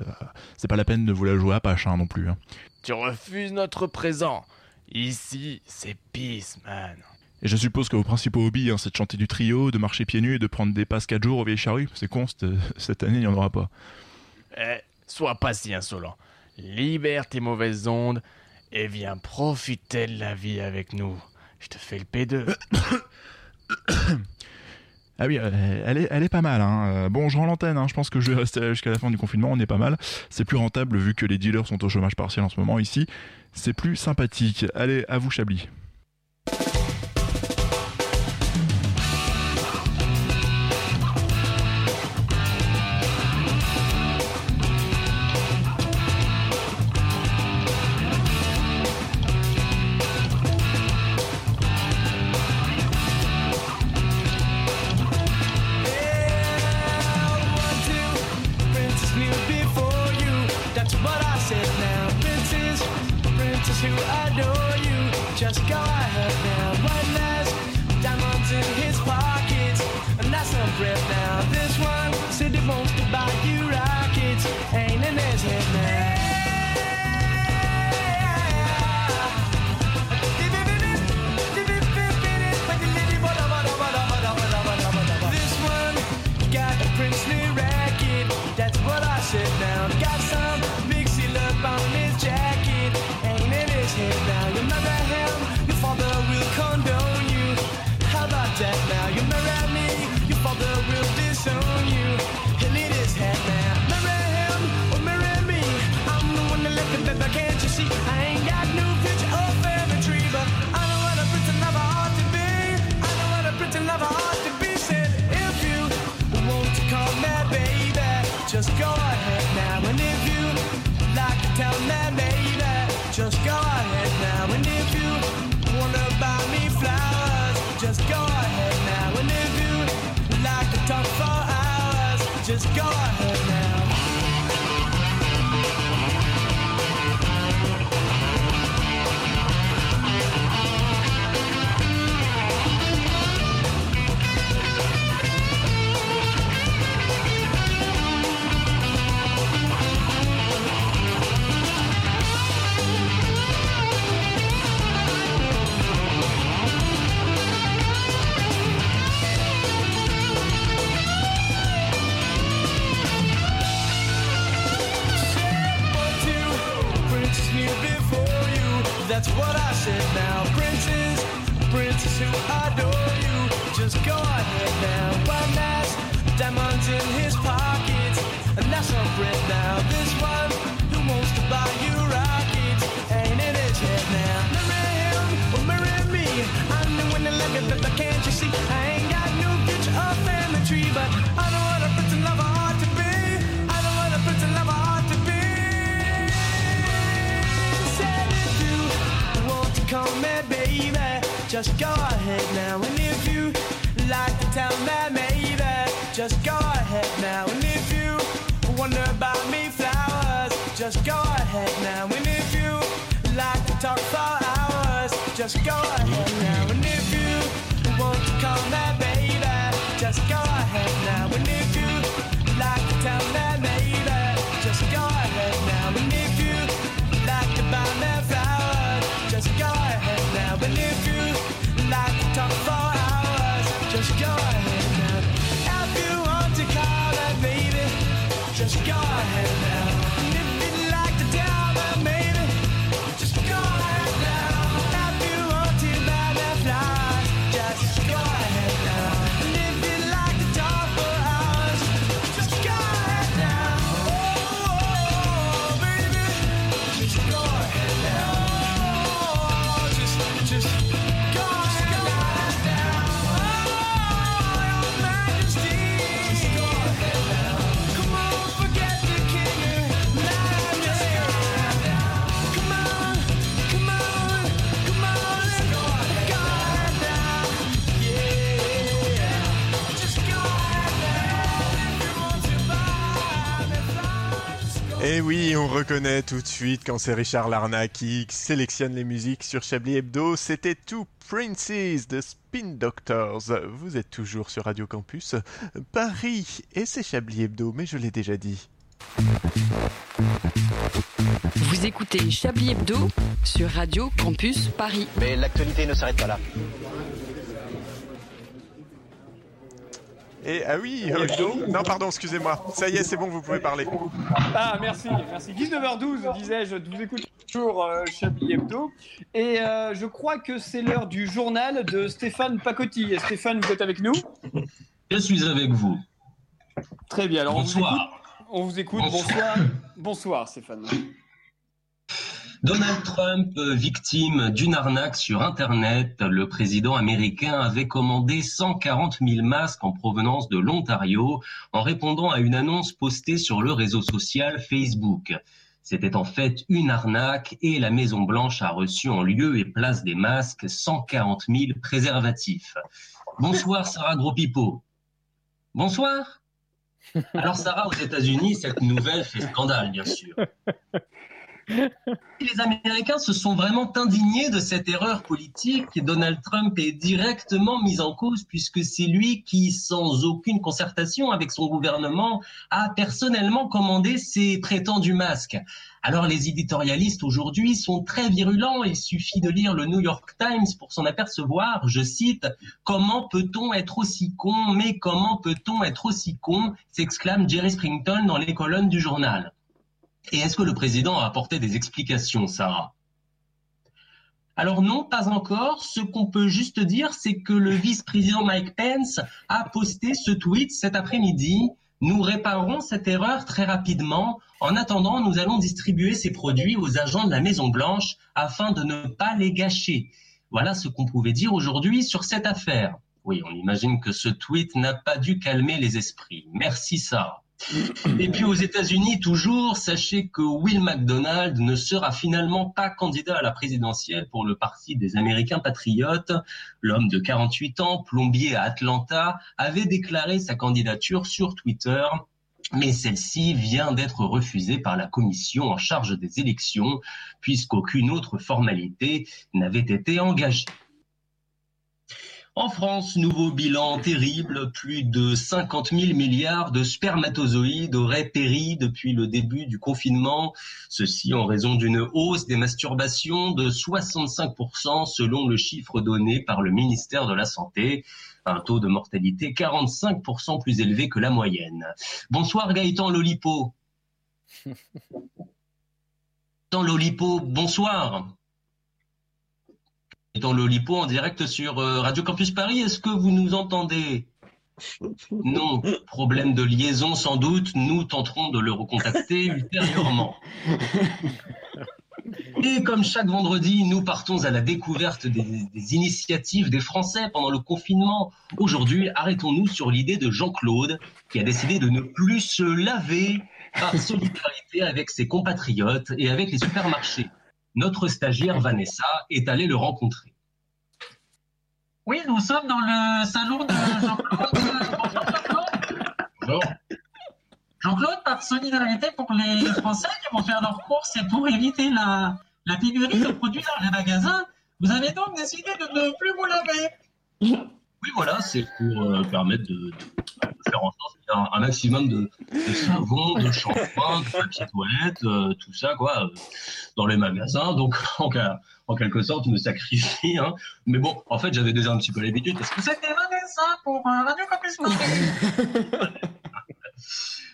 C'est pas la peine de vous la jouer à Pache hein, non plus. hein. Tu refuses notre présent. Ici, c'est peace, man. Et je suppose que vos principaux hobbies, hein, c'est de chanter du trio, de marcher pieds nus et de prendre des passes 4 jours aux vieilles charrues. C'est con, cette, année, il n'y en aura pas. Eh, sois pas si insolent. Libère tes mauvaises ondes et viens profiter de la vie avec nous. Je te fais le P2. Ah oui, euh, elle est, elle est pas mal. Hein. Euh, Bon, je rends l'antenne. hein. Je pense que je vais rester jusqu'à la fin du confinement. On est pas mal. C'est plus rentable vu que les dealers sont au chômage partiel en ce moment ici. C'est plus sympathique. Allez, à vous, Chablis. Reconnaît tout de suite quand c'est Richard Larnac qui sélectionne les musiques sur Chablis Hebdo. C'était Two Princes de Spin Doctors. Vous êtes toujours sur Radio Campus Paris et c'est Chablis Hebdo, mais je l'ai déjà dit. Vous écoutez Chablis Hebdo sur Radio Campus Paris. Mais l'actualité ne s'arrête pas là. Et ah oui, euh, non pardon, excusez-moi. Ça y est, c'est bon, vous pouvez parler. Ah, merci, merci. 19h12, disais-je, vous écoutez toujours euh, Chablis Hebdo. Et euh, je crois que c'est l'heure du journal de Stéphane Pacotti. Et Stéphane, vous êtes avec nous? Je suis avec vous. Très bien, alors Bonsoir. on vous écoute. On vous écoute. Bonsoir. Bonsoir, Stéphane. Donald Trump, euh, victime d'une arnaque sur Internet, le président américain avait commandé 140 000 masques en provenance de l'Ontario en répondant à une annonce postée sur le réseau social Facebook. C'était en fait une arnaque et la Maison Blanche a reçu en lieu et place des masques 140 000 préservatifs. Bonsoir Sarah Gros-Pipo. Bonsoir. Alors Sarah, aux États-Unis, cette nouvelle fait scandale, bien sûr. Les Américains se sont vraiment indignés de cette erreur politique. Donald Trump est directement mis en cause puisque c'est lui qui, sans aucune concertation avec son gouvernement, a personnellement commandé ces prétendus masques. Alors les éditorialistes aujourd'hui sont très virulents, il suffit de lire le New York Times pour s'en apercevoir, je cite, Comment peut-on être aussi con, mais comment peut-on être aussi con? s'exclame Jerry Springton dans les colonnes du journal. Et est-ce que le président a apporté des explications, Sarah? Alors non, pas encore. Ce qu'on peut juste dire, c'est que le vice-président Mike Pence a posté ce tweet cet après-midi. Nous réparerons cette erreur très rapidement. En attendant, nous allons distribuer ces produits aux agents de la Maison Blanche afin de ne pas les gâcher. Voilà ce qu'on pouvait dire aujourd'hui sur cette affaire. Oui, on imagine que ce tweet n'a pas dû calmer les esprits. Merci Sarah. Et puis aux États-Unis, toujours, sachez que Will McDonald ne sera finalement pas candidat à la présidentielle pour le Parti des Américains patriotes. L'homme de 48 ans, plombier à Atlanta, avait déclaré sa candidature sur Twitter. Mais celle-ci vient d'être refusée par la commission en charge des élections, puisqu'aucune autre formalité n'avait été engagée. En France, nouveau bilan terrible, plus de 50 000 milliards de spermatozoïdes auraient péri depuis le début du confinement, ceci en raison d'une hausse des masturbations de 65% selon le chiffre donné par le ministère de la Santé, un taux de mortalité 45% plus élevé que la moyenne. Bonsoir Gaëtan Lolipo. Gaëtan Lolipo, bonsoir dans l'Olipo en direct sur euh, Radio Campus Paris. Est-ce que vous nous entendez? Non, problème de liaison sans doute. Nous tenterons de le recontacter ultérieurement. Et comme chaque vendredi, nous partons à la découverte des, des initiatives des Français pendant le confinement. Aujourd'hui, arrêtons-nous sur l'idée de Jean-Claude qui a décidé de ne plus se laver par solidarité avec ses compatriotes et avec les supermarchés. Notre stagiaire Vanessa est allée le rencontrer. Oui, nous sommes dans le salon de Jean-Claude. Bonjour, Jean-Claude. Par solidarité pour les Français qui vont faire leurs courses et pour éviter la, la pénurie de produits dans les magasins, vous avez donc décidé de ne plus vous laver. Oui, voilà, c'est pour euh, permettre de, faire en sorte qu'il y ait un, maximum de, de savon, de shampoing, de papier toilette, euh, tout ça, quoi, euh, dans les magasins. Donc, en, quelque sorte, me sacrifie. Hein. Mais bon, en fait, j'avais déjà un petit peu l'habitude parce que C'était Vanessa pour Radio Campus Paris.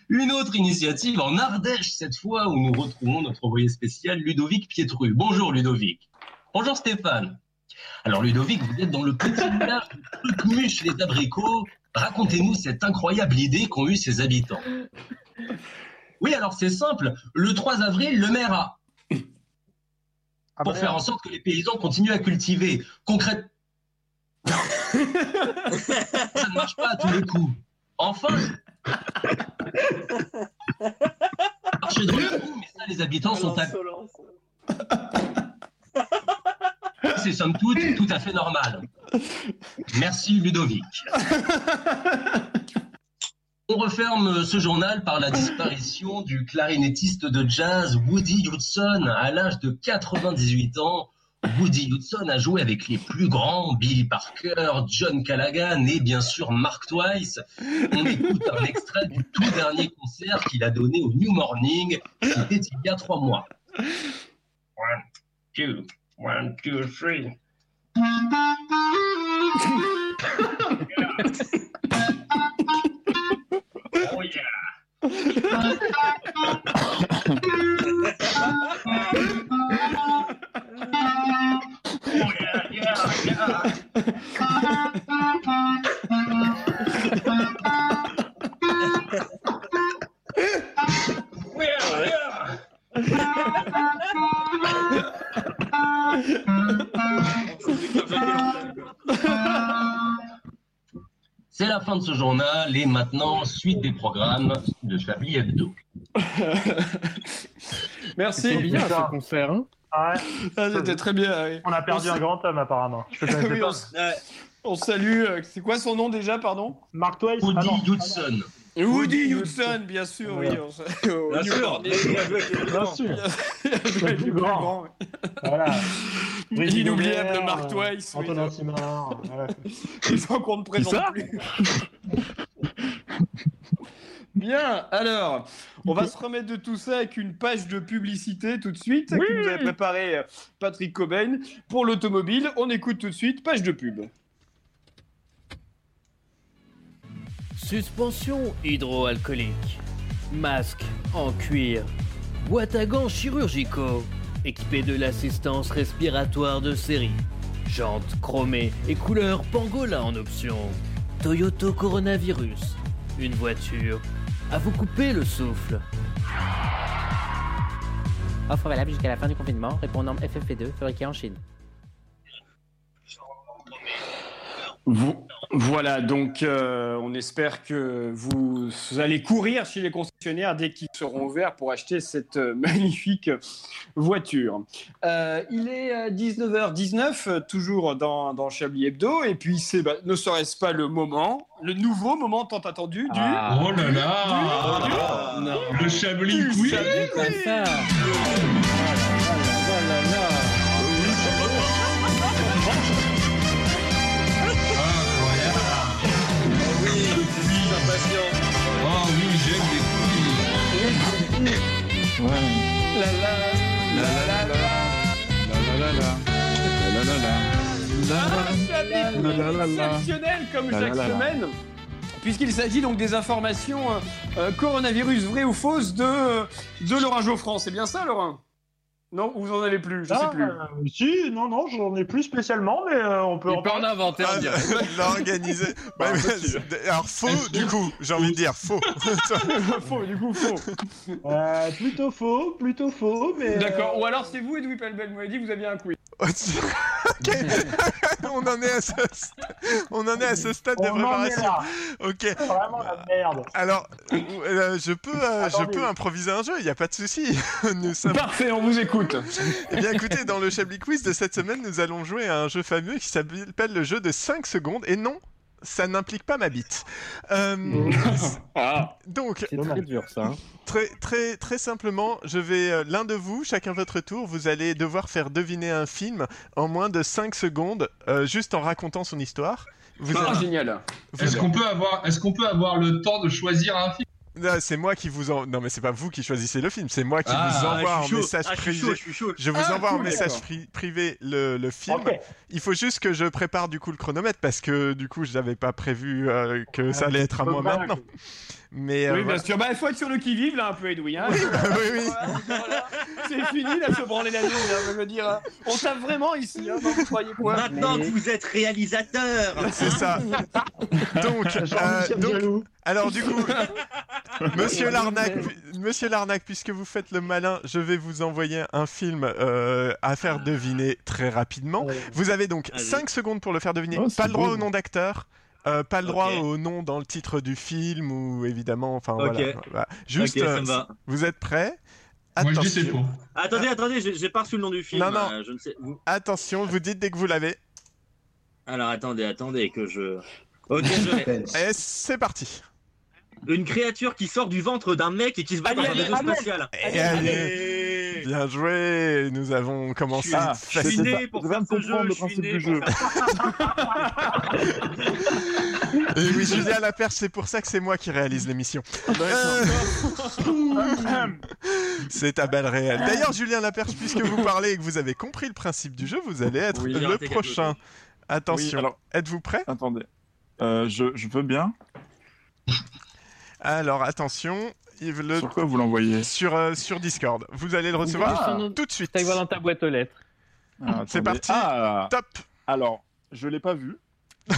Une autre initiative en Ardèche, cette fois, où nous retrouvons notre envoyé spécial Ludovic Pietru. Bonjour Ludovic. Bonjour Stéphane. Alors Ludovic, vous êtes dans le petit village de Trucmuche les abricots. Racontez-nous cette incroyable idée qu'ont eu ses habitants. Oui, alors c'est simple. Le 3 avril, le maire a... Pour faire en sorte que les paysans continuent à cultiver. Concrètement... ça ne marche pas à tous les coups. Enfin, le trou, mais ça, les habitants sont à... C'est somme toute tout à fait normal. Merci Ludovic. On referme ce journal par la disparition du clarinettiste de jazz Woody Hudson à l'âge de 98 ans. Woody Hudson a joué avec les plus grands, Billy Parker, John Callaghan et bien sûr Mark Twice. On écoute un extrait du tout dernier concert qu'il a donné au New Morning. C'était il y a trois mois. One, two, one, two, three. Oh yeah. Oh yeah, yeah, yeah. Oh, C'est la fin de ce journal et maintenant, suite des programmes de Chablis Hebdo. Merci. C'était bien, ce concert, hein. Ah, c'était très bien. On a perdu On un grand homme apparemment. Je le connaissais Oui, pas. on, salue. euh, C'est quoi son nom déjà, pardon? Mark Twain. Woody ah. Hudson. Woody Hudson, bien sûr, oui. Bien sûr, bien joué avec les Bien gens. sûr. Il a joué avec Le plus grand. Voilà. Brigitte L'inoubliable Mark euh, Twice. Antonin Simard. Les gens qu'on ne présente ça plus. Bien, alors, on va se remettre de tout ça avec une page de publicité tout de suite Oui. que nous avait préparé euh, Patrick Cobain pour l'automobile. On écoute tout de suite, page de pub. Suspension hydroalcoolique. Masque en cuir. Boîte à gants chirurgicaux. Équipé de l'assistance respiratoire de série. Jantes chromées et couleur pangolin en option. Toyota Coronavirus. Une voiture à vous couper le souffle. Offre valable jusqu'à la fin du confinement, répondant FFP2, fabriqué en Chine. Voilà, donc euh, on espère que vous allez courir chez les concessionnaires dès qu'ils seront ouverts pour acheter cette euh, magnifique voiture. Euh, il est euh, 19h19, euh, toujours dans, dans Chablis Hebdo, et puis c'est, bah, ne serait-ce pas le moment, le nouveau moment tant attendu du... Ah. Oh là là du-. Le Chablis Quiz ça. La la, la la exceptionnel comme chaque semaine, puisqu'il s'agit donc des informations euh, euh, coronavirus vraies ou fausses de, euh, de Laurent Geoffrand. C'est bien ça, Laurent Non, vous en avez plus, je sais Ah, plus. euh, si, non, non, j'en ai plus spécialement, mais euh, on peut Il en peut en parler. inventer en direct. L'organiser. Ouais, mais- alors faux, du coup, j'ai envie de dire faux. faux, du coup, faux. Euh, plutôt faux, plutôt faux, mais. D'accord, euh, ou alors c'est vous, Edoui Pelbel, vous m'avez dit que vous aviez un quiz. On en est à ce, on en est à ce stade de On préparation. Ok. Vraiment la merde. Alors, euh, je peux, euh, je peux improviser un jeu. Il n'y a pas de souci. Nous sommes. Parfait, on vous écoute. Eh bien, écoutez, dans le Chablis Quiz de cette semaine, nous allons jouer à un jeu fameux qui s'appelle le jeu de 5 secondes. Et non, ça n'implique pas ma bite. Euh, donc, C'est très dur ça. hein. Très, très, très simplement, je vais euh, l'un de vous, chacun votre tour, vous allez devoir faire deviner un film en moins de 5 secondes, euh, juste en racontant son histoire. Vous Ah, génial. Est-ce qu'on peut avoir, est-ce qu'on peut avoir le temps de choisir un film? C'est moi qui vous en... Non, mais c'est pas vous qui choisissez le film, c'est moi qui Ah, vous envoie je en message Ah, je suis privé. chaud, je suis chaud. Je vous Ah, envoie en cool, message d'accord. pri- privé le, le film. Il faut juste que je prépare du coup le chronomètre parce que du coup, je n'avais pas prévu euh, que ça allait être à moi maintenant. Mais euh, Oui, bien voilà. sûr. Bah, il faut être sur le qui-vive, là, un peu, Edoui. Hein. oui, oui. C'est fini, là, se branler la nuit, là, je veux dire. hein. On tape vraiment ici, hein, non, vous croyez quoi Maintenant que vous êtes réalisateur C'est ça. Donc, euh, donc, alors du coup, Monsieur Larnac, Monsieur Larnac, puisque vous faites le malin, je vais vous envoyer un film euh, à faire deviner très rapidement. Vous avez donc Allez. 5 secondes pour le faire deviner. Oh, pas le droit beau. au nom d'acteur. Euh, pas le droit au nom dans le titre du film ou évidemment, enfin voilà, voilà. Juste, euh, vous êtes prêts? Moi je dis c'est Attention. Attendez, attendez, j'ai pas reçu le nom du film. Non, non. euh, je ne sais. vous- Attention, vous dites dès que vous l'avez. Alors attendez, attendez que je. Ok, je. Et c'est parti. Une créature qui sort du ventre d'un mec et qui se bat dans un vaisseau spatial. Et allez, bien joué. Nous avons commencé. Ah, Je suis né pour faire ce jeu. comprendre le Je suis principe né pour faire Et oui, Julien Laperche, c'est pour ça que c'est moi qui réalise l'émission. C'est à balle réelle. D'ailleurs, Julien Laperche, puisque vous parlez et que vous avez compris le principe du jeu, vous allez être Oui, le prochain. Attention, Oui, alors- êtes-vous prêt? Attendez. Euh, je, je veux bien? Alors, attention, Yves, le... Sur quoi vous l'envoyez sur, euh, sur Discord. Vous allez le recevoir Ah. tout de suite. Dans ta boîte aux lettres. Ah, C'est parti. Ah, Top alors, je l'ai pas vu.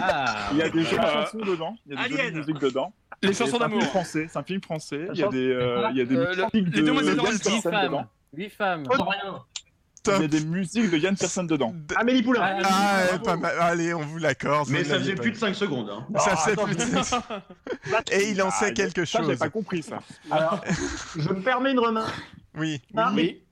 Ah, Il y a des jolies Ah. chansons dedans. Il y a des Alien. jolies musiques dedans. Les chansons d'amour. film français. C'est un film français. Il y a des, euh, il y a des Euh, le- musiques les de demoiselles dedans. femmes. Huit femmes. Rien. Il y a des musiques de Yann Tiersen dedans. Amélie Poulain. Ah, Ah, pas mal. Allez, on vous l'accorde. Mais ça faisait pas plus de 5 secondes. Hein. Ça faisait attends, plus de... Et il en sait Ah, quelque Ça, j'ai chose. pas compris ça. Alors, je me permets une remarque. Oui. Ah, mais Oui.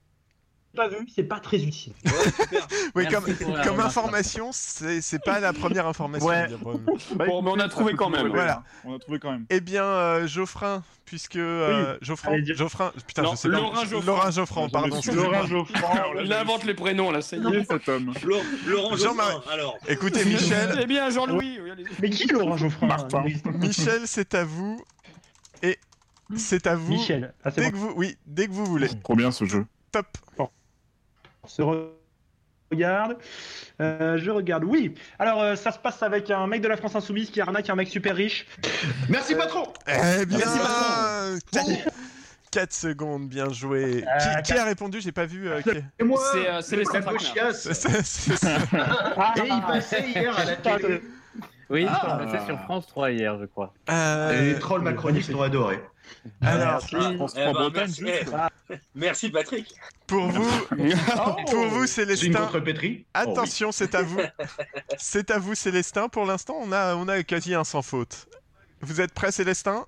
Pas vu, c'est pas très utile. Oui, comme, comme information, c'est c'est pas la première information. Ouais. problème. Bah, Bon, mais on a trouvé quand même. Voilà. On a trouvé quand même. Eh bien, euh, Geoffrin, puisque euh, Geoffrin, Allez, Geoffrin, putain, Non, je sais pas. Laurent Geoffrin. Laurent Geoffrin, pardon. Laurent Geoffrin. Il invente les prénoms, là, ça y Qui est. est cet homme Laurent. Geoffrin, alors. Écoutez, Michel, Eh bien, Jean-Louis. Mais qui Laurent Geoffrin Martin. Michel, c'est à vous. Et c'est à vous. Michel. Ah, c'est Dès bon. que vous, oui, dès que vous voulez. Trop bien ce jeu. Top. Se regarde. Euh, je regarde, oui. Alors, euh, ça se passe avec un mec de la France Insoumise qui arnaque un mec super riche. Merci patron Eh bien, Merci, patron. 4 secondes, bien joué. Euh, qui, a répondu? J'ai pas vu. euh, qui- C'est, euh. Ah, Et il passait hier à la Putain, télé. Oui, Ah. c'est sur France 3 hier, je crois. Euh, Les trolls macronistes ont adoré. Alors, On se Eh ben, merci, eh, merci Patrick. pour vous, pour vous, Célestin. Oh, oui. Attention, c'est à vous. C'est à vous, Célestin. Pour l'instant, on a, on a quasi un sans faute. Vous êtes prêt, Célestin?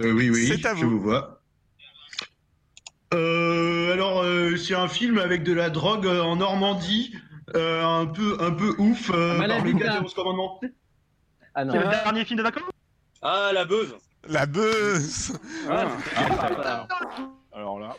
Euh, oui, oui, C'est à je vous. vous vois. Euh, alors, euh, c'est un film avec de la drogue euh, en Normandie, euh, un peu, un peu ouf, euh, Malade par le gars de 11 commandements. Ah non. C'est le dernier film de vacances? Ah, la beuve. La buzz Ah. Alors là.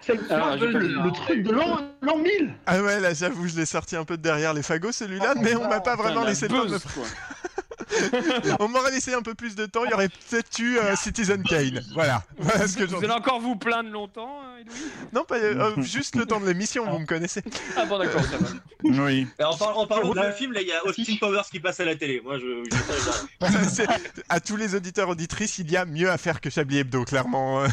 C'est Ah, j'ai le, le- truc de l'an l'an 1000 Ah ouais, là, j'avoue, je l'ai sorti un peu de derrière les fagots, celui-là, mais on m'a pas vraiment laissé le temps de. On m'aurait laissé un peu plus de temps, il y aurait peut-être eu euh, Citizen Kane. Voilà. Voilà ce que Vous allez encore vous plaindre longtemps, hein, Edoui? Non, pas, euh, juste le temps de l'émission, vous me connaissez. Ah bon, d'accord, ça va. Oui. Et en, par- en parlant de film, là, il y a Austin Powers qui passe à la télé. Moi, je. je à tous les auditeurs auditrices, il y a mieux à faire que Chablis Hebdo, clairement.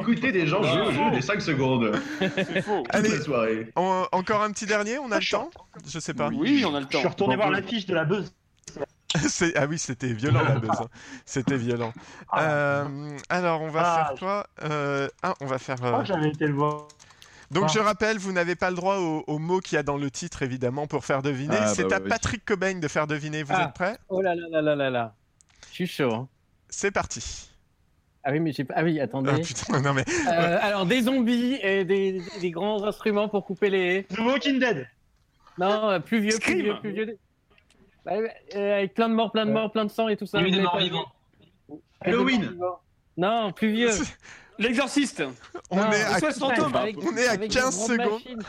Écoutez des gens jouer au jeu les 5 secondes. C'est faux. Allez, soirée. en- encore un petit dernier, on a le temps? Je sais pas. Oui, on a le Je temps. suis retourné voir l'affiche de la buzz. Ah oui, c'était violent la buzz. hein. C'était violent. Euh, alors, on va Ah, faire quoi? Euh, Ah, on va faire. Euh, j'avais été le voir. Donc Ah. je rappelle, vous n'avez pas le droit au, au mot qu'il y a dans le titre, évidemment, pour faire deviner. Ah, C'est bah à ouais, oui. Patrick Cobain de faire deviner. Vous Ah. êtes prêts? Oh là là là là là là. Je suis chaud. hein. C'est parti. Ah oui, mais j'ai pas. Ah oui, attendez. Ah, putain, non mais... Euh, alors, des zombies et des, des grands instruments pour couper les. The Walking Dead. Non, plus vieux, plus Scream. vieux, plus vieux. Bah, euh, avec plein de morts, plein de morts, plein de sang et tout ça. Des morts vivants. Halloween. Non, plus vieux. L'exorciste. On Non, est à. Avec- on est à avec des 15 grandes secondes. machines.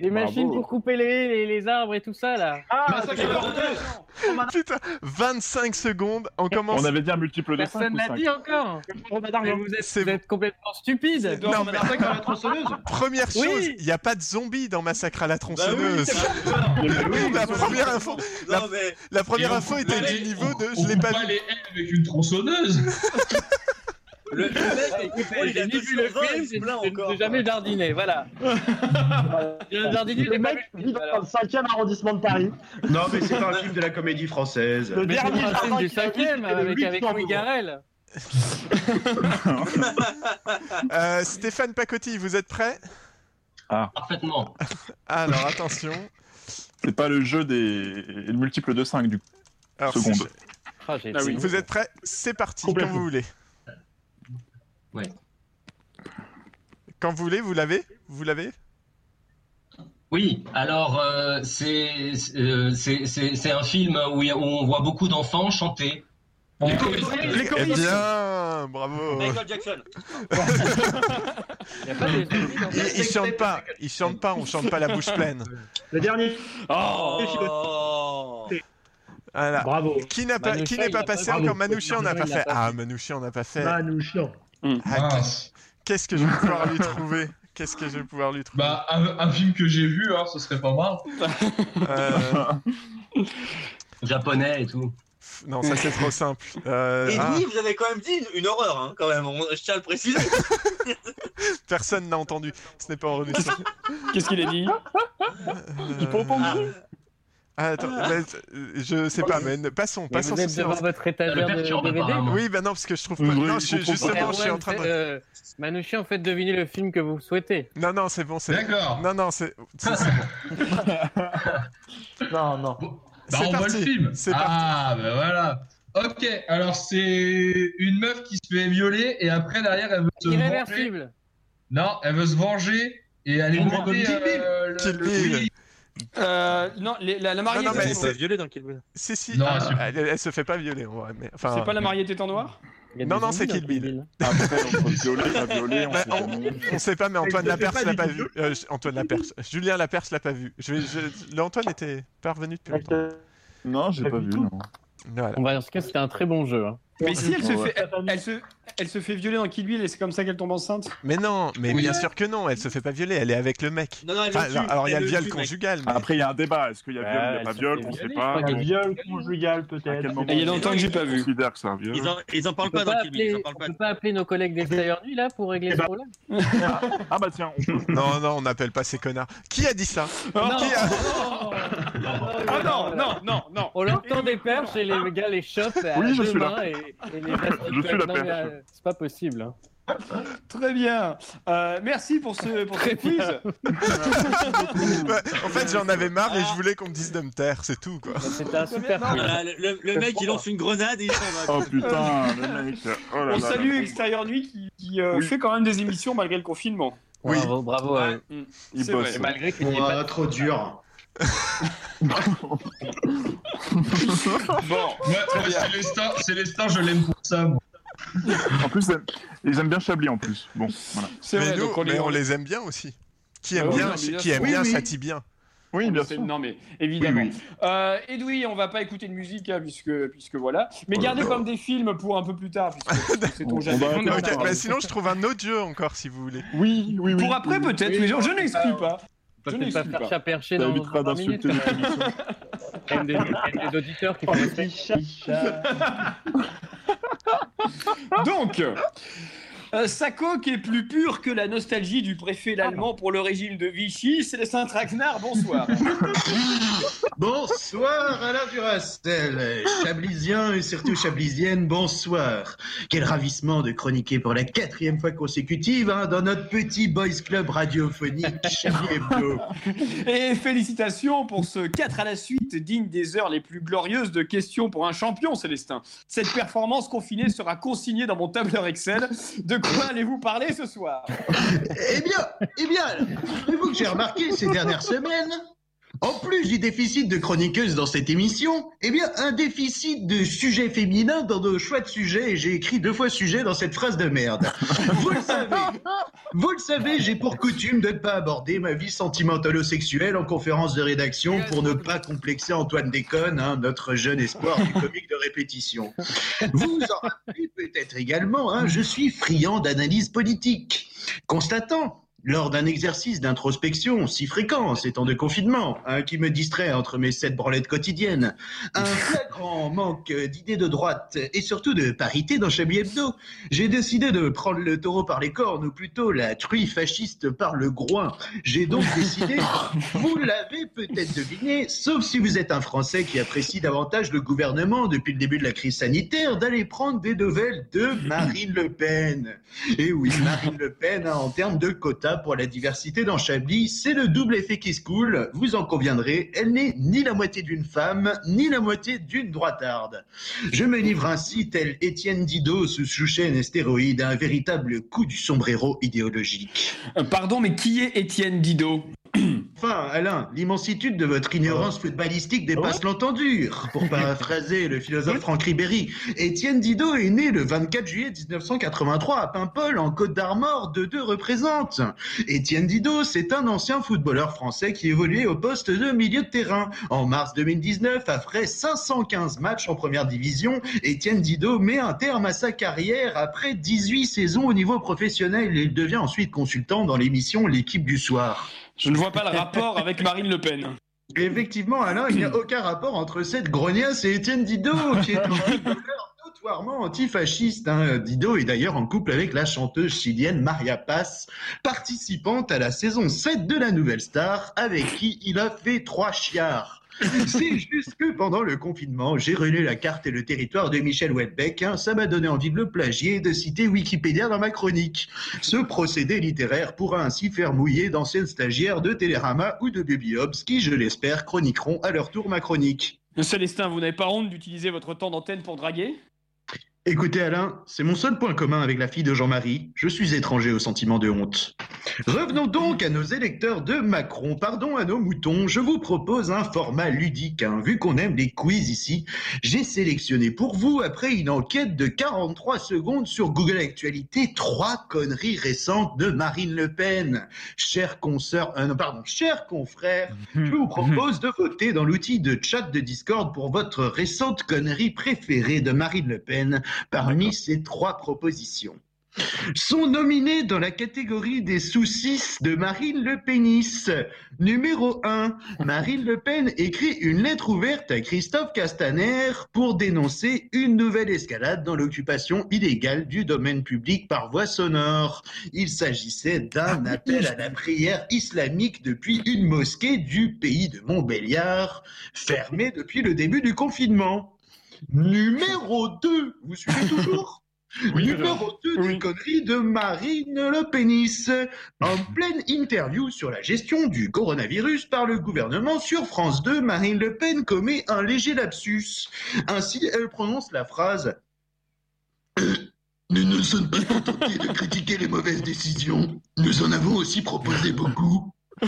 Des machines pour couper les, les, les arbres et tout ça là. Ah, Massacre c'est à la bon. tronçonneuse. Putain, 25 secondes. On commence. On avait dit un multiple de 5 Personne l'a 5 dit encore. Vous êtes, C'est vous êtes complètement stupide. Non, mais- Massacre à la tronçonneuse. Première Oui. chose, il n'y a pas de zombies dans Massacre à la Bah oui, tronçonneuse. la première info, la, Non, mais. la première info était du niveau de je l'ai pas pas vu. les avec une tronçonneuse. Le, mec, il a vu le film, j'ai jamais jardiné, voilà. Le mec vu. vit dans le 5e arrondissement de Paris. Non, mais c'est pas un film de la comédie française. Le dernier film du qu'il a vu, cinquième c'était le avec. Louis Garrel. Euh, Stéphane Pacotti, vous êtes prêt? Parfaitement. Alors attention. C'est pas le jeu des le multiple de 5 du coup. Alors, Seconde. Ah, Ah oui. Vous êtes prêts? C'est parti, quand vous voulez. Ouais. Quand vous voulez, vous l'avez? Vous l'avez? Oui, alors euh, c'est euh, c'est- c'est- c'est un film où, il y a- où on voit beaucoup d'enfants chanter. Les Les Eh choristes. bien, bravo Michael Jackson. Il pas des chantent pas, ils chantent pas, on chante pas la bouche pleine. Le dernier. Oh. Voilà. Bravo. Qui n'a pas, Manouchian, qui n'est pas passé fait. encore? Manouchian, on n'a pas fait. Ah. Manouchian, on n'a pas fait. Manouchian. Ah, Mince. Qu'est-ce que je vais pouvoir lui trouver? Qu'est-ce que je vais pouvoir lui trouver? Bah, un, un film que j'ai vu, hein, ce serait pas mal. Euh, Japonais et tout. Non, ça c'est trop simple. Euh, Et ah, oui, vous avez quand même dit une, une horreur, hein, quand même. On- je tiens à le préciser. personne n'a entendu. Ce n'est pas enregistré. Qu'est-ce qu'il a dit? J'ai pas entendu. Ah, attends, mais, euh, je sais pas, mais ne- passons, Mais passons vous êtes devant votre étagère de DVD. Oui, bah non, parce que je trouve pas. Oui, Non, je- justement, je suis en train de. euh, Manouchian, faites deviner le film que vous souhaitez. Non, non, c'est bon, c'est. D'accord. Non, non, c'est. bon. Non, non. Bah, C'est on voit le film. C'est ah, bah voilà. Ok, alors c'est une meuf qui se fait violer et après derrière elle veut se venger. Irréversible. Non, elle veut se venger et voit buter Kill Bill. euh, le- Kill Bill. Euh, non, les- la, la mariée Non, non, mais était- c'est- dans film Si, si. Non, ah, elle, elle se fait pas violer, en vrai. Mais, enfin, c'est pas la mariée était en noir Il y a Non, des non, zombies c'est dans Kill Bill. Après, entre violer, pas violer, on Bah, sait on, jamais. on sait pas, mais Antoine Elle se fait Laperce pas l'a pas vu. Euh, Antoine Laperce. Julien Laperce l'a pas vu. Je vais, je... Le Antoine était pas revenu depuis longtemps. Non, j'ai pas vu. Non. Voilà. Bon, bah, en tout cas, c'était un très bon jeu. hein. Mais si elle se, fait, elle, elle se, elle se fait violer dans Kill Bill et c'est comme ça qu'elle tombe enceinte? Mais non, mais Oui. bien sûr que non, elle se fait pas violer, elle est avec le mec. Non, non, elle le Enfin, tue, alors il y a le viol tue, conjugal. mais- Après, il y a un débat. Est-ce qu'il y a viol, il n'y a pas viol On fait sait pas. je crois Un qu'il viol conjugal, peut-être. il y a longtemps que j'ai pas vu. Ils en, ils en On parlent pas dans Kill Bill. On pas. peut pas appeler nos collègues d'extérieur nuit là pour régler Eh ce ben, problème? Ah bah tiens, on peut. Non, non, on n'appelle pas ces connards. Qui a dit ça? Non. Qui a- Ah non, non, non, non. Tend des perches et les gars les chopent à Oui, je deux suis là. mains et, et les Je suis la Non, mais, perche. euh, C'est pas possible. hein. Très bien. Euh, merci pour ce, pour ce quiz. Ouais, En fait, j'en avais marre et je voulais qu'on me dise de me taire, c'est tout quoi. C'était un super quiz. Voilà, le, le- le mec, il lance une grenade et il s'en va. Oh putain, le mec. Oh là On là salue là. Extérieur Nuit qui, qui, euh, Oui. fait quand même des émissions malgré le confinement. Oui. Bravo, bravo. ouais. Mm. Il C'est bosse. vrai. Malgré qu'il n'y ait Ouah, pas trop dur. Bon, Célestin, Célestin, je l'aime pour ça. moi. En plus, ils aiment bien Chablis en plus. Bon, voilà. c'est Mais vrai. nous, donc on mais les, on les aime bien aussi. Qui Ah aime bien, bien qui aime bien, Oui, châtie bien. Oui, bien C'est- sûr. Non mais évidemment. Oui, oui. Euh, Edoui, on va pas écouter de musique hein, puisque puisque voilà. Mais gardez comme des films pour un peu plus tard c'est On jamais. On bah, sinon je trouve un autre jeu encore si vous voulez. Oui, oui, oui. Pour après oui. peut-être, mais je, je n'exclus pas. On Je peut-être pas faire dans évitera 20 minutes. d'insulter quand notre même. émission. Il y a des, des auditeurs qui font chat. Donc, Euh, sa coque est plus pure que la nostalgie du préfet l'allemand pour le régime de Vichy. Célestin Traquenard, bonsoir. Bonsoir Alain Duracel, Chablisien et surtout Chablisienne, bonsoir. Quel ravissement de chroniquer pour la quatrième fois consécutive hein, dans notre petit boys club radiophonique Chablis Hebdo. Et félicitations pour ce 4 à la suite digne des heures les plus glorieuses de questions pour un champion, Célestin. Cette performance confinée sera consignée dans mon tableur Excel. De quoi allez-vous parler ce soir? Eh bien, eh bien, savez-vous que j'ai remarqué ces dernières semaines en plus du déficit de chroniqueuse dans cette émission, eh bien, un déficit de sujets féminins dans nos choix de sujets, et j'ai écrit deux fois sujet dans cette phrase de merde. Vous le savez, vous le savez, j'ai pour coutume de ne pas aborder ma vie sentimentalo-sexuelle en conférence de rédaction pour ne pas complexer Antoine Déconne, hein, notre jeune espoir du comique de répétition. Vous en rappelez peut-être également, hein, je suis friand d'analyse politique. Constatant lors d'un exercice d'introspection si fréquent en ces temps de confinement, hein, qui me distrait entre mes sept branlettes quotidiennes, un flagrant manque d'idées de droite et surtout de parité dans Chablis Hebdo, j'ai décidé de prendre le taureau par les cornes, ou plutôt la truie fasciste par le groin. J'ai donc décidé, vous l'avez peut-être deviné, sauf si vous êtes un Français qui apprécie davantage le gouvernement depuis le début de la crise sanitaire, d'aller prendre des nouvelles de Marine Le Pen. Et oui, Marine Le Pen, hein, en termes de quotas pour la diversité dans Chablis, c'est le double effet qui se coule, vous en conviendrez, elle n'est ni la moitié d'une femme, ni la moitié d'une droitarde. Je me livre ainsi, tel Étienne Didot sous sous-chaîne et stéroïde, à un véritable coup du sombrero idéologique. Euh, Pardon, mais qui est Étienne Didot Enfin, Alain, l'immensitude de votre ignorance footballistique dépasse l'entendure. Pour paraphraser le philosophe Franck Ribéry, Étienne Didot est né le 24 juillet 1983 à Paimpol, en Côte d'Armor, de deux représente. Étienne Didot, c'est un ancien footballeur français qui évoluait au poste de milieu de terrain. En mars 2019, après 515 matchs en première division, Étienne Didot met un terme à sa carrière après 18 saisons au niveau professionnel. Il devient ensuite consultant dans l'émission L'équipe du soir. Je ne vois pas le rapport avec Marine Le Pen. Effectivement, Alain, il n'y a aucun rapport entre cette grognasse et Étienne Didot, qui est un notoirement antifasciste. Hein. Didot est d'ailleurs en couple avec la chanteuse chilienne Maria Paz, participante à la saison 7 de la Nouvelle Star, avec qui il a fait trois chiards. C'est juste que pendant le confinement, j'ai relu la carte et le territoire de Michel Houellebecq. hein. Ça m'a donné envie de le plagier et de citer Wikipédia dans ma chronique. Ce procédé littéraire pourra ainsi faire mouiller d'anciennes stagiaires de Télérama ou de Baby Hobbs qui, je l'espère, chroniqueront à leur tour ma chronique. Célestin, vous n'avez pas honte d'utiliser votre temps d'antenne pour draguer? Écoutez Alain, c'est mon seul point commun avec la fille de Jean-Marie. Je suis étranger au sentiment de honte. Revenons donc à nos électeurs de Macron. Pardon à nos moutons, je vous propose un format ludique. hein. Vu qu'on aime les quiz ici, j'ai sélectionné pour vous, après une enquête de 43 secondes sur Google Actualité, trois conneries récentes de Marine Le Pen. Chers consoeurs, euh, non, pardon, chers confrères, je vous propose de voter dans l'outil de chat de Discord pour votre récente connerie préférée de Marine Le Pen parmi ces trois propositions. Sont nominés dans la catégorie des soucis de Marine Le Pénis. Numéro 1, Marine Le Pen écrit une lettre ouverte à Christophe Castaner pour dénoncer une nouvelle escalade dans l'occupation illégale du domaine public par voie sonore. Il s'agissait d'un appel à la prière islamique depuis une mosquée du pays de Montbéliard, fermée depuis le début du confinement. Numéro 2, vous suivez toujours Numéro 2 des conneries de Marine Le Pénis. En pleine interview sur la gestion du coronavirus par le gouvernement sur France 2, Marine Le Pen commet un léger lapsus. Ainsi, elle prononce la phrase Nous ne sommes pas contentés de critiquer les mauvaises décisions. Nous en avons aussi proposé beaucoup.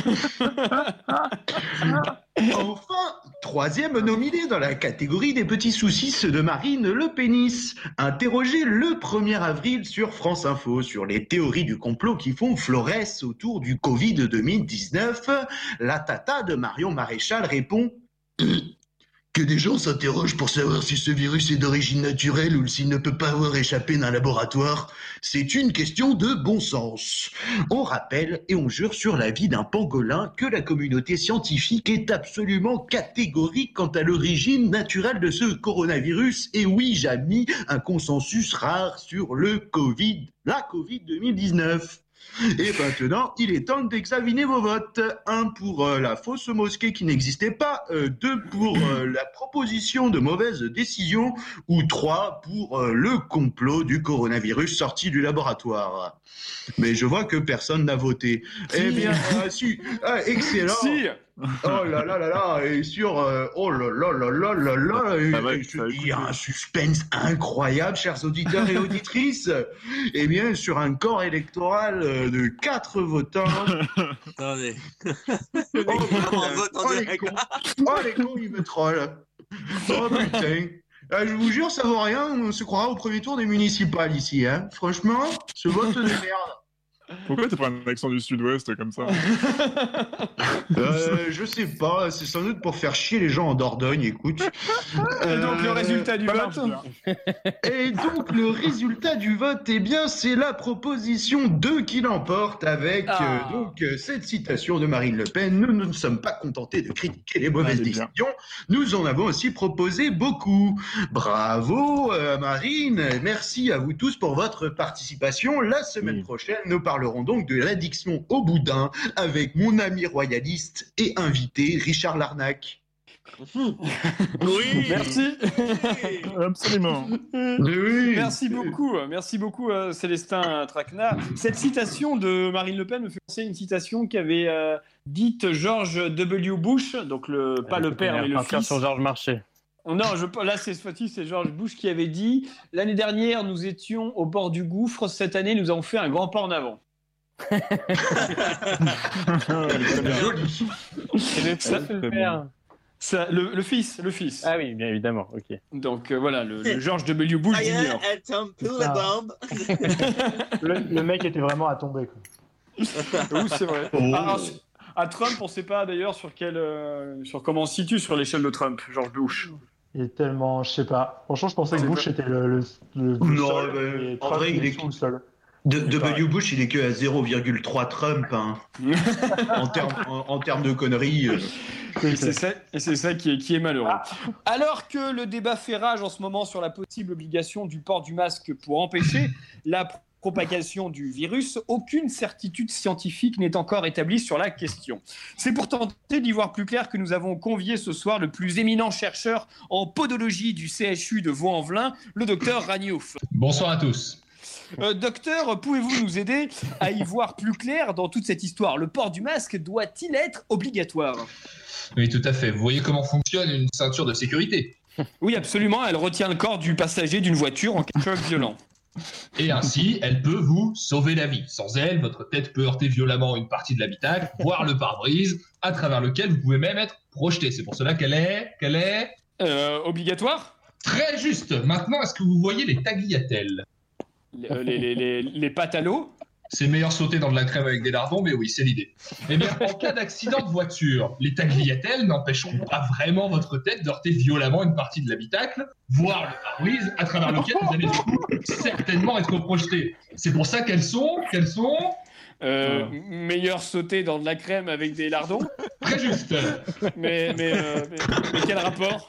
Enfin, troisième nominé dans la catégorie des petits soucis de Marine Le Pénis, interrogé le 1er avril sur France Info sur les théories du complot qui font florès autour du Covid 2019, la tata de Marion Maréchal répond Que des gens s'interrogent pour savoir si ce virus est d'origine naturelle ou s'il ne peut pas avoir échappé d'un laboratoire, c'est une question de bon sens. On rappelle et on jure sur la vie d'un pangolin que la communauté scientifique est absolument catégorique quant à l'origine naturelle de ce coronavirus. Et oui, j'ai mis un consensus rare sur le Covid, la Covid 2019. Et maintenant, il est temps d'examiner vos votes. Un pour euh, la fausse mosquée qui n'existait pas, euh, deux pour euh, la proposition de mauvaise décision, ou trois pour le complot du coronavirus sorti du laboratoire. Mais je vois que personne n'a voté. Eh bien, ah, si, ah, excellent. Si. Oh là là là là, et sur, euh, oh là là là là là là, il y a un suspense incroyable, chers auditeurs et auditrices. Eh bien, sur un corps électoral euh, de quatre votants. Attendez. Oh, putain. Oh, les cons. Oh, les cons, ils me trollent. Oh putain. Ah, je vous jure, ça vaut rien. On se croira au premier tour des municipales ici. Hein. Franchement, ce vote de merde. Pourquoi t'as pas un accent du sud-ouest comme ça? Euh, je sais pas, c'est sans doute pour faire chier les gens en Dordogne, écoute. Et donc le Euh, résultat du pas vote Et donc le résultat du vote, eh bien, c'est la proposition 2 qui l'emporte avec Ah. euh, donc euh, cette citation de Marine Le Pen. Nous ne sommes pas contentés de critiquer les mauvaises bien. décisions. Nous en avons aussi proposé beaucoup. Bravo euh, Marine, merci à vous tous pour votre participation. La semaine prochaine, nous parlerons donc de l'addiction au boudin avec mon ami royaliste et invité Richard Larnac. Oui. Merci. Absolument. Oui. Merci beaucoup, merci beaucoup euh, Célestin Traquenard. Cette citation de Marine Le Pen me fait penser à une citation qu'avait euh, dite George W. Bush, donc le, pas le père mais le fils. sur Georges Marchais. Non, je, là c'est cette fois-ci c'est George Bush qui avait dit l'année dernière nous étions au bord du gouffre, cette année nous avons fait un grand pas en avant. Ça, le père. ça- le, le fils, le fils. Ah oui, bien évidemment, ok. Donc euh, voilà, le, le George W. Bush Jr. tout. Le, le mec était vraiment à tomber. Quoi. Oui, c'est vrai. Oh. Alors, su- à Trump, on ne sait pas d'ailleurs sur quel, euh, sur comment on se situe sur l'échelle de Trump, George Bush. Il est tellement, je sais pas. Franchement, je pensais que Bush était le, le, le Non, bah, et en Trump, vrai, il est- le sol. De. W. Bush, il est que à 0,3 Trump hein. en termes en, en termes de conneries. euh. Et c'est ça, qui, est, qui est malheureux. Alors que le débat fait rage en ce moment sur la possible obligation du port du masque pour empêcher la pr- propagation du virus, aucune certitude scientifique n'est encore établie sur la question. C'est pour tenter d'y voir plus clair que nous avons convié ce soir le plus éminent chercheur en podologie du CHU de Vaux-en-Velin, le docteur Ragnouf. Bonsoir à tous. Euh, docteur, pouvez-vous nous aider à y voir plus clair dans toute cette histoire? Le port du masque doit-il être obligatoire? Oui, tout à fait. Vous voyez comment fonctionne une ceinture de sécurité. Oui, absolument. Elle retient le corps du passager d'une voiture en cas de choc violent. Et ainsi, elle peut vous sauver la vie. Sans elle, votre tête peut heurter violemment une partie de l'habitacle, voire le pare-brise, à travers lequel vous pouvez même être projeté. C'est pour cela qu'elle est... qu'elle est... Euh, obligatoire? Très juste. Maintenant, est-ce que vous voyez les tagliatelles? Les, euh, les, les, à l'eau C'est meilleur sauter dans de la crème avec des lardons, mais oui, c'est l'idée. Eh bien, en cas d'accident de voiture, les tagliatelles n'empêcheront pas vraiment votre tête d'heurter violemment une partie de l'habitacle, voire le pare-brise, à travers lequel vous allez certainement être projeté. C'est pour ça qu'elles sont, qu'elles sont euh, Meilleur sauter dans de la crème avec des lardons très justes. mais, mais, euh, mais, mais quel rapport?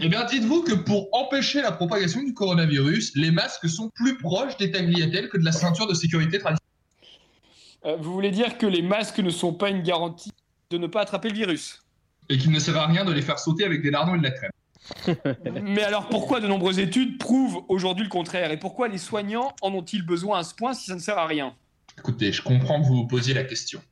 Eh bien, dites-vous que pour empêcher la propagation du coronavirus, les masques sont plus proches des tagliatelles que de la ceinture de sécurité traditionnelle. Euh, Vous voulez dire que les masques ne sont pas une garantie de ne pas attraper le virus? Et qu'il ne sert à rien de les faire sauter avec des lardons et de la crème. Mais alors pourquoi de nombreuses études prouvent aujourd'hui le contraire? Et pourquoi les soignants en ont-ils besoin à ce point si ça ne sert à rien? Écoutez, je comprends que vous vous posiez la question.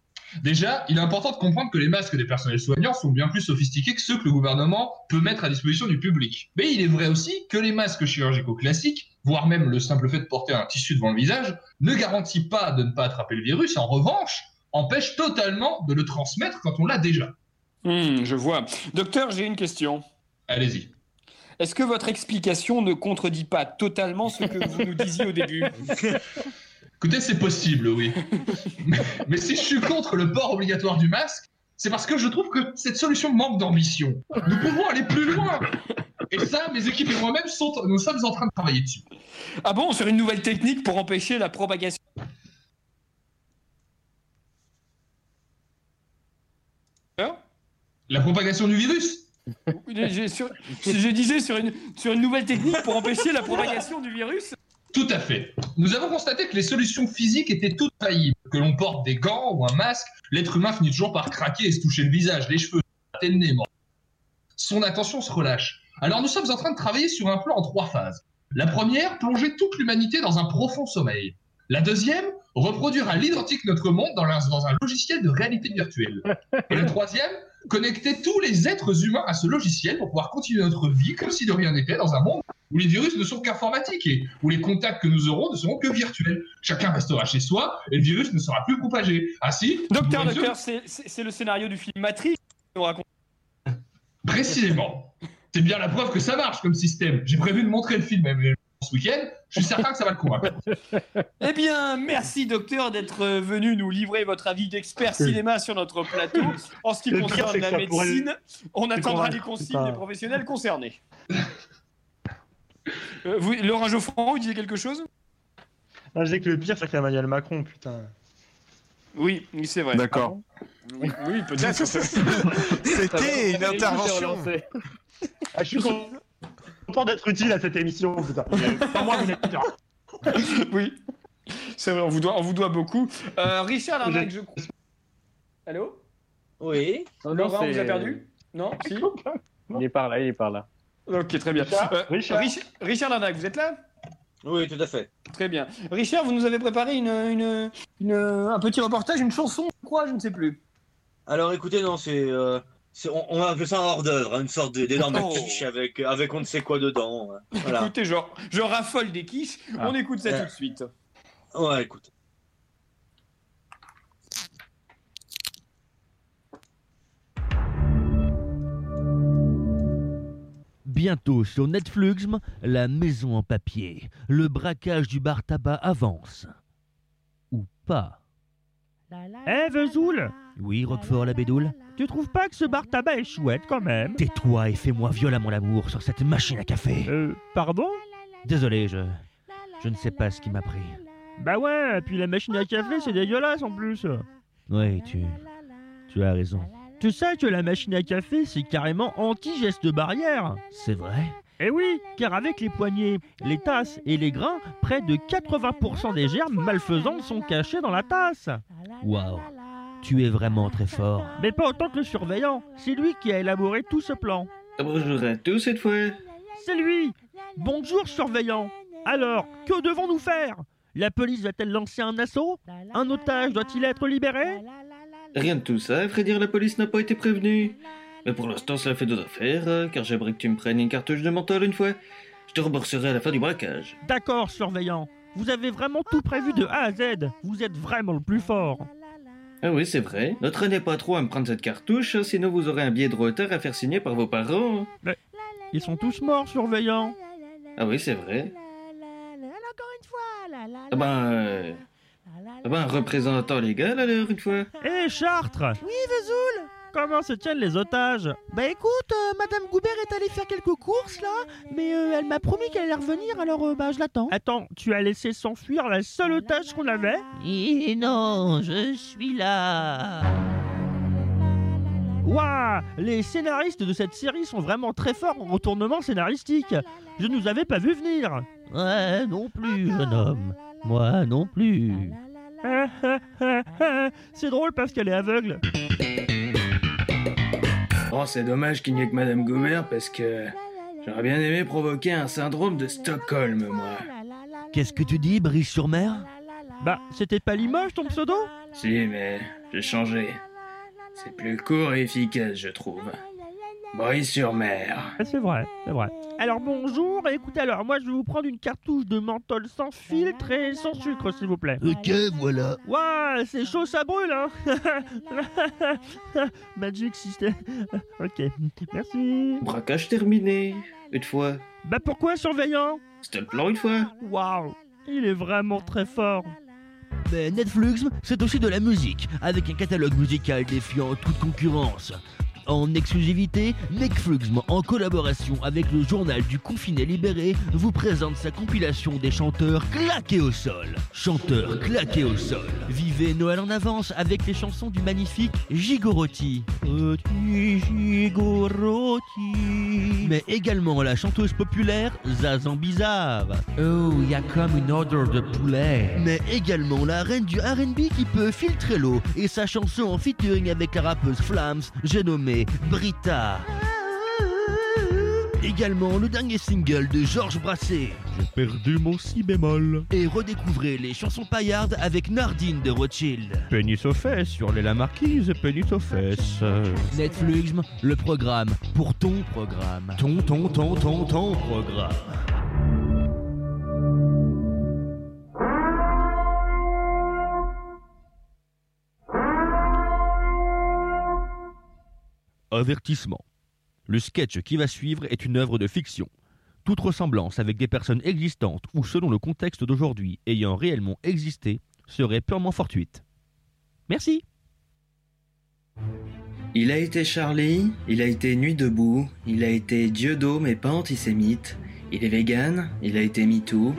Déjà, il est important de comprendre que les masques des personnels soignants sont bien plus sophistiqués que ceux que le gouvernement peut mettre à disposition du public. Mais il est vrai aussi que les masques chirurgicaux classiques, voire même le simple fait de porter un tissu devant le visage, ne garantit pas de ne pas attraper le virus, en revanche, empêche totalement de le transmettre quand on l'a déjà. Hmm, Je vois. Docteur, j'ai une question. Allez-y. Est-ce que votre explication ne contredit pas totalement ce que vous nous disiez au début? Écoutez, c'est possible, oui. mais, mais si je suis contre le port obligatoire du masque, C'est parce que je trouve que cette solution manque d'ambition. Nous pouvons aller plus loin. Et ça, mes équipes et moi-même, sont, nous sommes en train de travailler dessus. Ah bon, sur une nouvelle technique pour empêcher la propagation La propagation du virus? Je, je- sur- je disais sur une, sur une nouvelle technique pour empêcher la propagation du virus Tout à fait. Nous avons constaté que les solutions physiques étaient toutes faillibles. Que l'on porte des gants ou un masque, l'être humain finit toujours par craquer et se toucher le visage, les cheveux, le nez. Son attention se relâche. Alors nous sommes en train de travailler sur un plan en trois phases. La première, plonger toute l'humanité dans un profond sommeil. La deuxième, reproduire à l'identique notre monde dans, un- dans un logiciel de réalité virtuelle. Et la troisième, connecter tous les êtres humains à ce logiciel pour pouvoir continuer notre vie comme si de rien n'était dans un monde où les virus ne sont qu'informatiques et où les contacts que nous aurons ne seront que virtuels. Chacun restera chez soi et le virus ne sera plus propagé. Ah si Docteur, docteur, c'est le scénario du film Matrix qui nous raconte. Précisément. C'est bien la preuve que ça marche comme système. J'ai prévu de montrer le film même ce week-end. Je suis certain que ça va le convaincre. Eh bien, merci docteur d'être euh, venu nous livrer votre avis d'expert cinéma sur notre plateau. En ce qui Le concerne la pourrait- médecine, on attendra les consignes pas- des professionnels concernés. Euh, vous, Laurent Geoffrand, vous disiez quelque chose? Je disais que le pire, c'est qu'Emmanuel Macron, putain. Oui, oui, c'est vrai. D'accord. Oui, oui, peut-être. C'était une intervention. Ah, je suis con- content d'être utile à cette émission, putain. Moi, vous là. oui, c'est vrai, on vous doit, on vous doit beaucoup. Euh, Richard Larnac, je crois. Allô? Oui. Laurent, on vous a perdu? Non Si Il est par là, il est par là. Ok, très bien. Richard Euh, Richard Rich- Richard Larnac, vous êtes là? Oui, tout à fait. Très bien. Richard, vous nous avez préparé une, une, une- un petit reportage, une chanson, je crois, je ne sais plus. Alors écoutez, non, c'est. euh, c'est- on, on va appeler ça un hors d'œuvre, hein, une sorte de- d'énorme Oh. quiche avec, avec on ne sait quoi dedans. hein. Voilà. Écoutez, je, je raffole des quiches, Ah. on écoute ça Ouais. tout de suite. Ouais, écoute. Bientôt sur Netflix, la maison en papier. Le braquage du bar tabac avance. Ou pas? Eh, Vesoul Oui, Roquefort la bédoule Tu trouves pas que ce bar tabac est chouette quand même Tais-toi et fais-moi violemment l'amour sur cette machine à café. Euh, pardon Désolé, je. Je ne sais pas ce qui m'a pris. Bah ouais, et puis la machine à café c'est dégueulasse en plus. Oui, tu. Tu as raison. Tu sais que la machine à café c'est carrément anti-geste barrière. C'est vrai Eh oui, car avec les poignées, les tasses et les grains, près de 80% des germes malfaisants sont cachés dans la tasse. Waouh. Tu es vraiment très fort. Mais pas autant que le surveillant, c'est lui qui a élaboré tout ce plan. Bonjour à tous cette fois. C'est lui Bonjour surveillant Alors, que devons-nous faire? La police va-t-elle lancer un assaut? Un otage doit-il être libéré? Rien de tout ça, à vrai dire, la police n'a pas été prévenue. Mais pour l'instant, cela fait deux affaires, euh, car j'aimerais que tu me prennes une cartouche de menthol une fois. Je te rembourserai à la fin du braquage. D'accord, surveillant. Vous avez vraiment tout prévu de A à Z. Vous êtes vraiment le plus fort. Ah oui, c'est vrai. Ne traînez pas trop à me prendre cette cartouche, sinon vous aurez un billet de retard à faire signer par vos parents. Mais ils sont tous morts, surveillant. Ah oui, c'est vrai. Ah ben... euh, Ah ben, représentant légal alors, une fois. Hé, Chartres Oui, Vesoul Comment se tiennent les otages? Bah écoute, euh, Madame Goubert est allée faire quelques courses là, mais euh, elle m'a promis qu'elle allait revenir, alors euh, bah je l'attends. Attends, tu as laissé s'enfuir la seule otage qu'on avait? Et non, je suis là. Waouh Les scénaristes de cette série sont vraiment très forts en retournement scénaristique. Je ne nous avais pas vu venir. Ouais, non plus, jeune homme. Moi non plus. C'est drôle parce qu'elle est aveugle. Oh, c'est dommage qu'il n'y ait que Madame Goubert, parce que... J'aurais bien aimé provoquer un syndrome de Stockholm, moi. Qu'est-ce que tu dis, Brice-sur-Mer Bah, c'était pas Limoges ton pseudo? Si, mais j'ai changé. C'est plus court et efficace, je trouve. Brise-sur-Mer. Ah, C'est vrai, c'est vrai. Alors bonjour, écoutez alors, moi je vais vous prendre une cartouche de menthol sans filtre et sans sucre s'il vous plaît. Ok, voilà. Waouh, c'est chaud, ça brûle hein Magic System. ok, merci. Braquage terminé. Une fois. Bah pourquoi surveillant? C'était le plan une fois. Waouh, il est vraiment très fort. Mais Netflix, c'est aussi de la musique, avec un catalogue musical défiant toute concurrence. En exclusivité, Netflix, en collaboration avec le journal du confiné libéré, vous présente sa compilation des chanteurs claqués au sol. Chanteurs claqués au sol. Vivez Noël en avance avec les chansons du magnifique Gigorotti. Petit Gigorotti. Mais également la chanteuse populaire Zazan Bizarre. Oh, y a comme une odeur de poulet. Mais également la reine du RB qui peut filtrer l'eau et sa chanson en featuring avec la rappeuse Flams, j'ai nommé Brita. Également le dernier single de Georges Brassens. J'ai perdu mon si bémol. Et redécouvrez les chansons paillardes avec Nardine de Rothschild. Pénis aux fesses sur les la marquise, pénis aux fesses. Netflix, le programme pour ton programme. Ton, ton, ton, ton, ton programme. Avertissement. Le sketch qui va suivre est une œuvre de fiction. Toute ressemblance avec des personnes existantes ou selon le contexte d'aujourd'hui ayant réellement existé serait purement fortuite. Merci. Il a été Charlie, il a été Nuit debout, il a été Dieudo mais pas antisémite, il est vegan, il a été MeToo,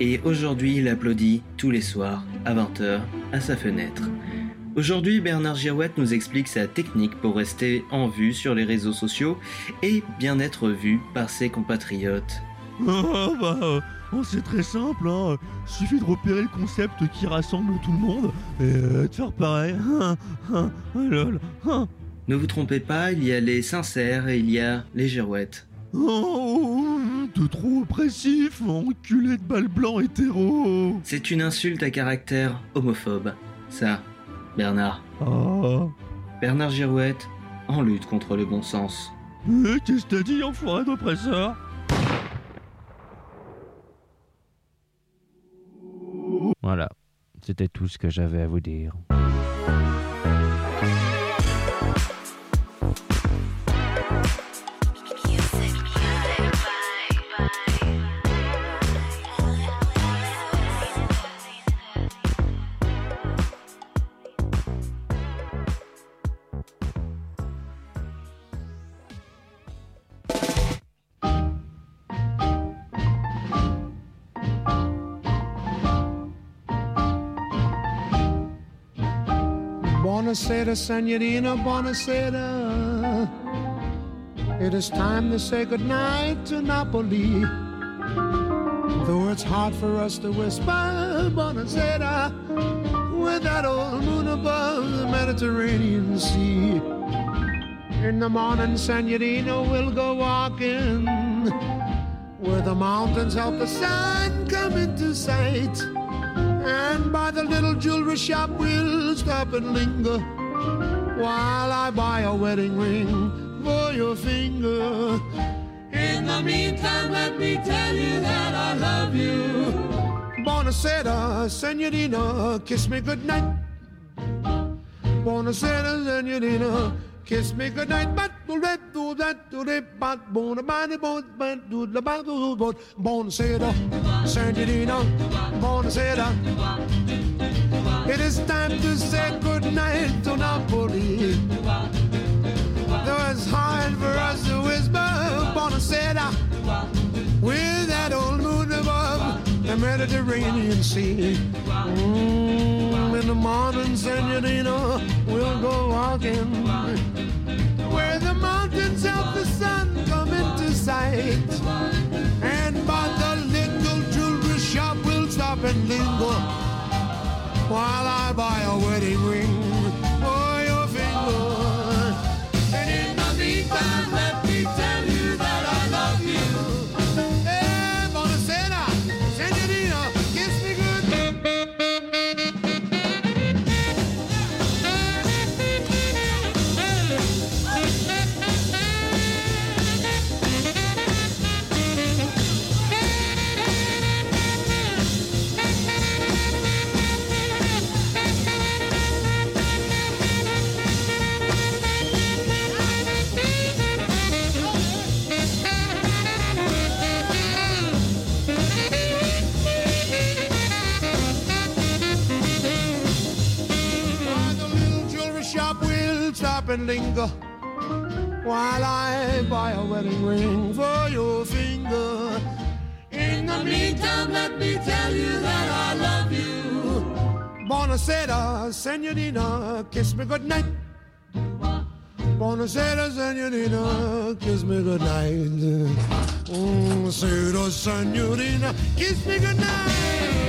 et aujourd'hui il applaudit tous les soirs à 20h à sa fenêtre. Aujourd'hui, Bernard Girouette nous explique sa technique pour rester en vue sur les réseaux sociaux et bien être vu par ses compatriotes. Oh, bah, euh, oh, c'est très simple, hein. suffit de repérer le concept qui rassemble tout le monde et euh, de faire pareil. Oh, hein. Ne vous trompez pas, il y a les sincères et il y a les girouettes. Oh, t'es trop oppressif, enculé de balle blanc hétéro. C'est une insulte à caractère homophobe. Ça, Bernard. Oh. Bernard Girouette, en lutte contre le bon sens. Euh, Qu'est-ce que t'as dit, enfoiré d'oppresseur? Voilà, c'était tout ce que j'avais à vous dire. Buonasera, senorina, buonasera. It is time to say goodnight to Napoli. Though it's hard for us to whisper, buonasera, with that old moon above the Mediterranean Sea. In the morning, senorina, we'll go walking where the mountains help the sun come into sight. And by the little jewelry shop, we'll stop and linger while I buy a wedding ring for your finger. In the meantime, let me tell you that I love you. Buonasera, senorina, kiss me goodnight. Buonasera, senorina, kiss me goodnight. But buonasera, senorina, buonasera. It is time to say goodnight to Napoli. Though it's hard for us to whisper, buonasera, with that old moon above the Mediterranean Sea. Mm, in the morning, senorina, we'll go walking where the mountains help the sun come into sight. And by the little jewelry shop, we'll stop and linger while I buy a wedding ring and linger while I buy a wedding ring for your finger. In the meantime, let me tell you that I love you. Buonasera, senorina, kiss me goodnight. Buonasera, senorina, kiss me goodnight. Mm, Buonasera, senorina, kiss me goodnight.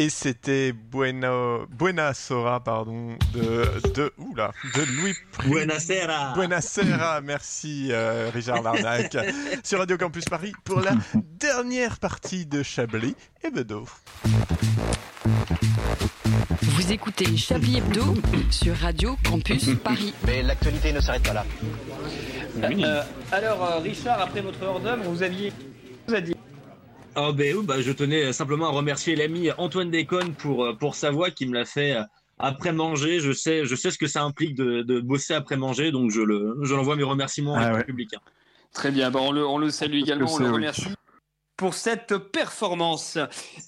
Et c'était Buena Sora, pardon, de, de, oula, de Louis Prix. Buenasera. Buenasera, merci euh, Richard Larnac. sur Radio Campus Paris pour la dernière partie de Chablis et Bedeau. Vous écoutez Chablis Hebdo sur Radio Campus Paris. Mais l'actualité ne s'arrête pas là. Euh, alors, euh, Richard, après votre hors d'œuvre, vous aviez vous a Ah ben oui, bah, je tenais simplement à remercier l'ami Antoine Déconne pour, euh, pour sa voix qui me l'a fait euh, après manger. Je sais, je sais ce que ça implique de, de bosser après manger, donc je le, je l'envoie mes remerciements Ah à ouais. public. hein. Très bien, bon, on, le, on le salue également, on le oui. remercie pour cette performance.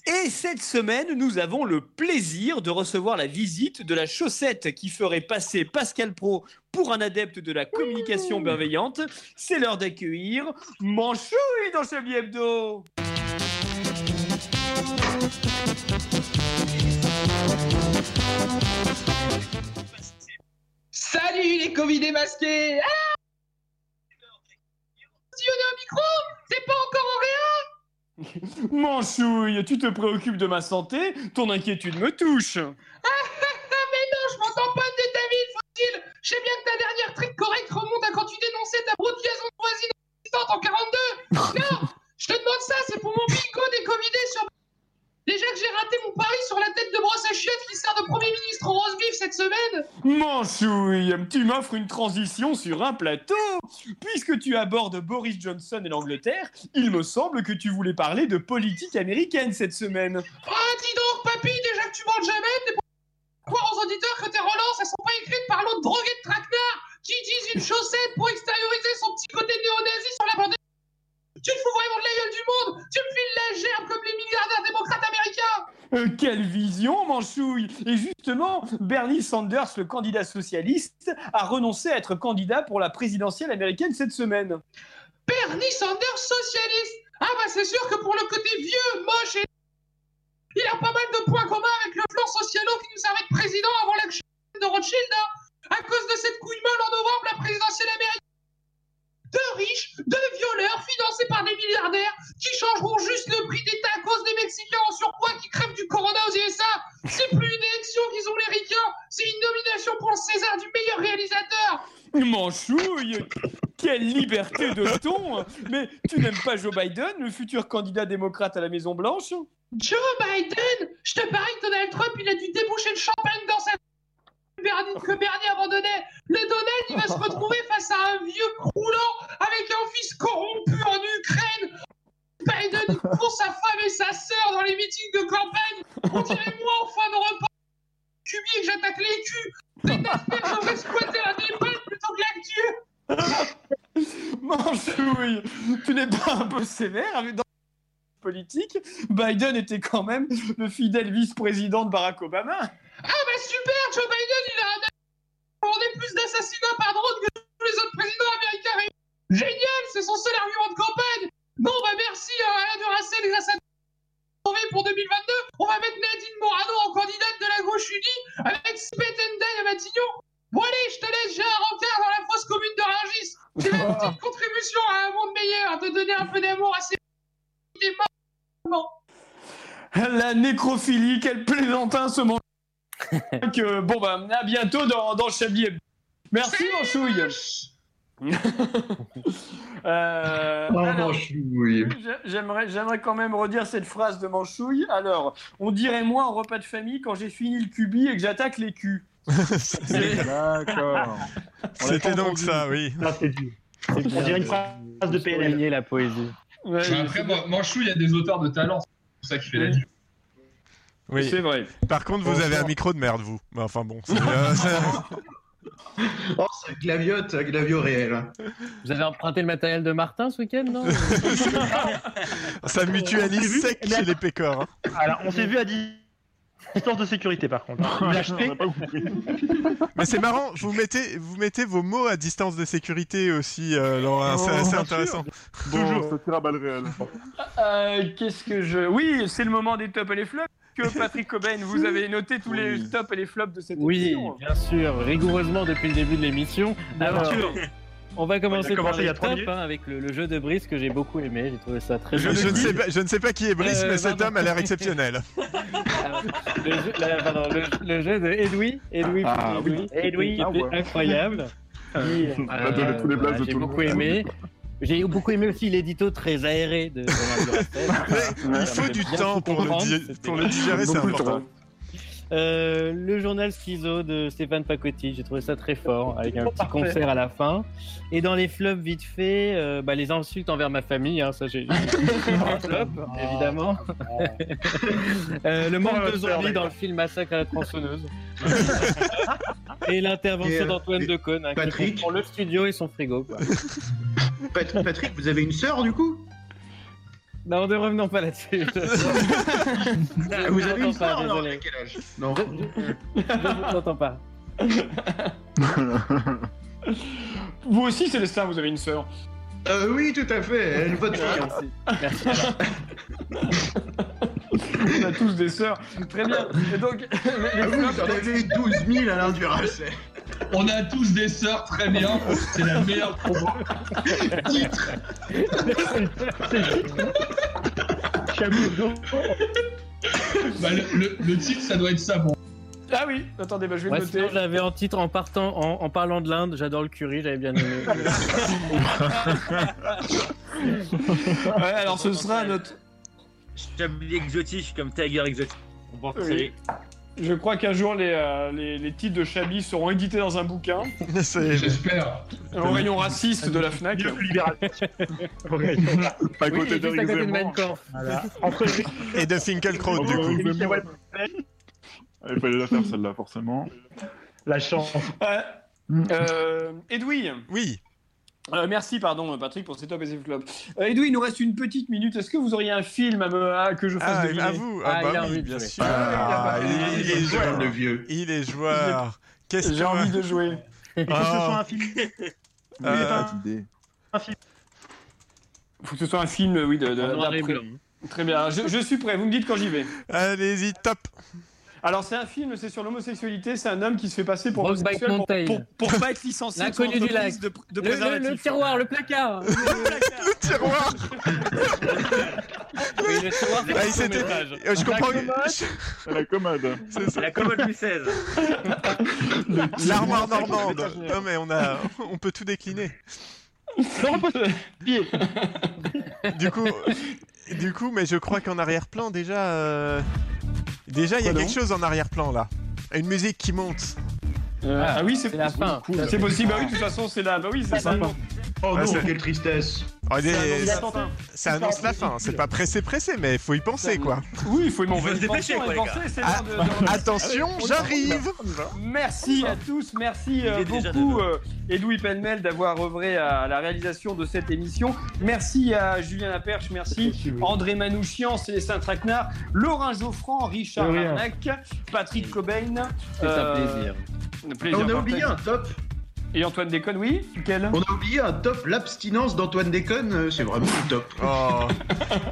Et cette semaine, nous avons le plaisir de recevoir la visite de la chaussette qui ferait passer Pascal Pro pour un adepte de la communication bienveillante. C'est l'heure d'accueillir Manchouille dans Chablis Hebdo. Salut les Covid démasqués Ah Si on est au micro. C'est pas encore en rien Manchouille, tu te préoccupes de ma santé Ton inquiétude me touche. Ah mais non, je m'entends pas de ta vie, faut-il? Je sais bien que ta dernière trick correcte remonte à quand tu dénonçais ta broute gazon de voisine existante en 42 Non te demande ça, c'est pour mon bingo des Covidés sur... Déjà que j'ai raté mon pari sur la tête de brosse à chiottes qui sert de Premier ministre au rose vif cette semaine Manchouille, tu m'offres une transition sur un plateau. Puisque tu abordes Boris Johnson et l'Angleterre, il me semble que tu voulais parler de politique américaine cette semaine. Ah, dis donc, papy, déjà que tu manges jamais, t'es pour croire aux auditeurs que tes relances, elles sont pas écrites par l'autre drogué de traquenard qui utilise une chaussette pour extérioriser son petit côté néo-nazi sur la bande. Tu te fous vraiment de la gueule du monde Tu me files la gerbe comme les milliardaires démocrates américains Euh, quelle vision, Manchouille Et justement, Bernie Sanders, le candidat socialiste, a renoncé à être candidat pour la présidentielle américaine cette semaine. Bernie Sanders socialiste Ah bah c'est sûr que pour le côté vieux, moche et... Il a pas mal de points communs avec le plan socialo qui nous servait de président avant la ch- de Rothschild, hein. À cause de cette couille molle en novembre, la présidentielle américaine. Deux riches, deux violeurs financés par des milliardaires qui changeront juste le prix des tacos des Mexicains en surpoids qui crèvent du corona aux USA. C'est plus une élection qu'ils ont les ricains, c'est une nomination pour le César du meilleur réalisateur. Manchouille Quelle liberté de ton. Mais tu n'aimes pas Joe Biden, le futur candidat démocrate à la Maison-Blanche? Joe Biden? Je te parie que Donald Trump, il a dû déboucher le champagne dans sa... Que Bernie abandonnait. Le Donald, il va se retrouver face à un vieux croulant avec un fils corrompu en Ukraine. Biden, court sa femme et sa sœur dans les meetings de campagne. On dirait moi en fin de repas. Cubier que j'attaque les culs. Affaires, j'aurais squatté la plutôt que. Manchouille Tu n'es pas un peu sévère avec dans politique Biden était quand même le fidèle vice-président de Barack Obama. Ah bah super, Joe Biden, il a un commandé plus d'assassinats par drone que tous les autres présidents américains. Génial, c'est son seul argument de campagne. Non, bah merci à Alain Duracell et à sa pour 2022. On va mettre Nadine Morano en candidate de la gauche unie avec Spet Day à Matignon. Bon allez, je te laisse, j'ai un rencard dans la fosse commune de Rungis. C'est ma petite contribution à un monde meilleur, de donner un peu d'amour à ces des morts. La nécrophilie, quel plaisantin ce manchouille que, Bon bah à bientôt dans, dans Chablis. Merci Manchouille Euh, Oh, alors, Manchouille. J'aimerais, j'aimerais quand même redire cette phrase de Manchouille. Alors, on dirait moi en repas de famille quand j'ai fini le cubi et que j'attaque les culs. D'accord. C'était donc ça, oui. Là, c'est du. On dirait une phrase de PNL. La poésie. Mais après, moi, Manchou, il y a des auteurs de talent. Pour ça la diff. Oui. C'est vrai. Par contre, vous avez un micro de merde, vous. Mais Enfin bon. c'est, euh, c'est- Oh, ça c'est Glaviote, Glavio réel. Vous avez emprunté le matériel de Martin ce week-end, non Ça mutualise sec chez les pécores. hein. Alors, on s'est vu à distance de sécurité par contre. Mais c'est marrant, vous mettez, vous mettez vos mots à distance de sécurité aussi, euh, c'est Oh, assez intéressant. Bon, ça tire à balles réelles. Euh, Qu'est-ce que je. Oui, c'est le moment des tops et les flops. Que Patrick Cobain, vous avez noté tous les tops et les flops de cette Oui, émission. bien sûr, rigoureusement depuis le début de l'émission. Bien Alors, sûr. On va commencer par les hein, avec le, le jeu de brise que j'ai beaucoup aimé. J'ai trouvé ça très Je, je ne sais pas, je ne sais pas qui est Brice, Euh, mais cet homme a l'air exceptionnel. le, jeu, la- pardon, le- le jeu de Edoui, Edoui, Ah, Edoui, oui. Edoui, Ah, était ouais. incroyable. Qui, euh, On a donné tous les blagues de j'ai tout le beaucoup monde. aimé. J'ai beaucoup aimé aussi l'édito très aéré de. Il faut du temps pour le, digérer, c'est important. Euh, le journal Schizo de Stéphane Pacotti, j'ai trouvé ça très fort, avec un petit Parfait. concert à la fin. Et dans les flops vite fait, euh, bah, les insultes envers ma famille, hein, ça j'ai un flop, évidemment. Euh, le manque de zombies dans le film Massacre à la tronçonneuse. et l'intervention euh, d'Antoine Decaune, hein, qui Patrick comprend le studio et son frigo. Quoi. Patrick, vous avez une sœur du coup? Non, ne revenons pas là-dessus. Vous avez une pas, non désolé. Quel âge Non. Je ne t'entends pas. Vous aussi, Célestin, vous avez une sœur. Euh, oui, tout à fait. Elle vote fille. Merci. Merci. On a tous des sœurs. Très bien. Et donc, les- Ah oui, flops, vous en avez 12 000 Alain Duracell. On a tous des sœurs, très bien. C'est la meilleure promo. Titre. Bah, le, le- le titre, ça doit être ça. Bon. Ah oui, attendez, bah, je vais Moi, le sinon, noter. j'avais en titre en partant, en, en parlant de l'Inde, j'adore le curry, j'avais bien aimé. Ouais, alors ce sera notre. Chablis exotique comme Tiger exotique. Oui. Je crois qu'un jour les, euh, les, les titres de Chablis seront édités dans un bouquin. J'espère. Au rayon raciste de la Fnac. Que libéral. Pas à Oui, côté de. Voilà. Entre Et de Finkelkraut, du coup. Il fallait la faire celle-là, forcément. la chance. Ouais. Euh, Edoui, Oui. euh, merci pardon Patrick pour ces top et ces flops. Euh, Edoui, il nous reste une petite minute. Est-ce que vous auriez un film à, me- à- que je fasse Ah, deviner à vous. Ah, Ah, il a envie oui, de bien jouer. sûr. Ah, il, il est joueur, le vieux. Il est joueur. J'ai envie de jouer. Il faut que ce soit un film. Euh, Petite idée. Faut que ce soit un film, oui, de. Très bien. Je, je suis prêt. Vous me dites quand j'y vais. Allez-y, top. Alors c'est un film, c'est sur l'homosexualité. C'est un homme qui se fait passer pour homosexuel pour, pour, pour pas être licencié L'inconnu du lac. de, de Le, le- préservatifs. le tiroir, le placard. Le tiroir. Oui, le tiroir, c'est Ah. Euh, Je comprends. La commode. C'est ça. La commode Louis XVI. L'armoire normande. Non mais on a, on peut tout décliner. Du coup, du coup, mais je crois qu'en arrière-plan déjà, euh, déjà il y a Quoi quelque chose en arrière-plan là. Une musique qui monte. Euh, ah, oui, c'est la fin. C'est possible. Bah oui, de toute façon, c'est là. Bah oui, c'est ça. Oh Ah, non, c'est- quelle tristesse. Oh, il annonce ça, annonce la fin. C'est pas pressé, pressé, mais faut y penser quoi. Oui, il faut m'en faut se dépêcher, quoi, les gars. Ah, attention, j'arrive. Merci à tous, merci euh, Il beaucoup euh, Edoui Penmel d'avoir œuvré à la réalisation de cette émission. Merci à Julien Laperche, merci André Manouchian, Célestin Traquenard, Laurent Geoffrand, Richard. Arnac, Patrick Cobain. C'est un euh, plaisir. un plaisir On a oublié un top. Et Antoine Déconne, oui Quel On a oublié un top. L'abstinence d'Antoine Déconne, euh, c'est vraiment le top. Oh.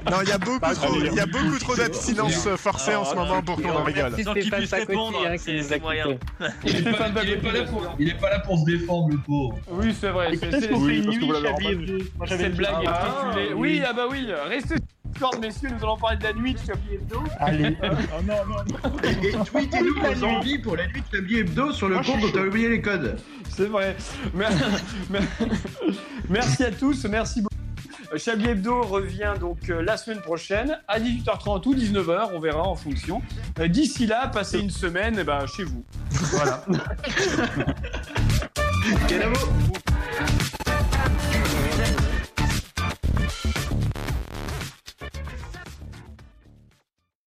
Non, il y a beaucoup trop, il y a beaucoup trop d'abstinence forcée en ce moment pour qu'on en rigole. Sans qu'il puisse répondre, hein, c'est c'est moyen. Il est, pas, là pour, il est pas là pour se défendre, le pauvre. Oui, c'est vrai. c'est- une nuit. Moi, j'avais Cette dit- blague est Ah. Oui, ah bah oui, restez le messieurs, nous allons parler de la nuit de Chablis Hebdo. Allez. Ah non, non. Et, et tweetez-nous vos envies pour la nuit de Chablis Hebdo sur le Moi, compte dont t'as oublié les codes. C'est vrai. Mer- mer- Merci à tous, merci beaucoup. Chablis Hebdo revient donc euh, la semaine prochaine à 18h30 ou 19h, on verra en fonction. Euh, D'ici là, passez une semaine eh ben, chez vous. Voilà. Quel amour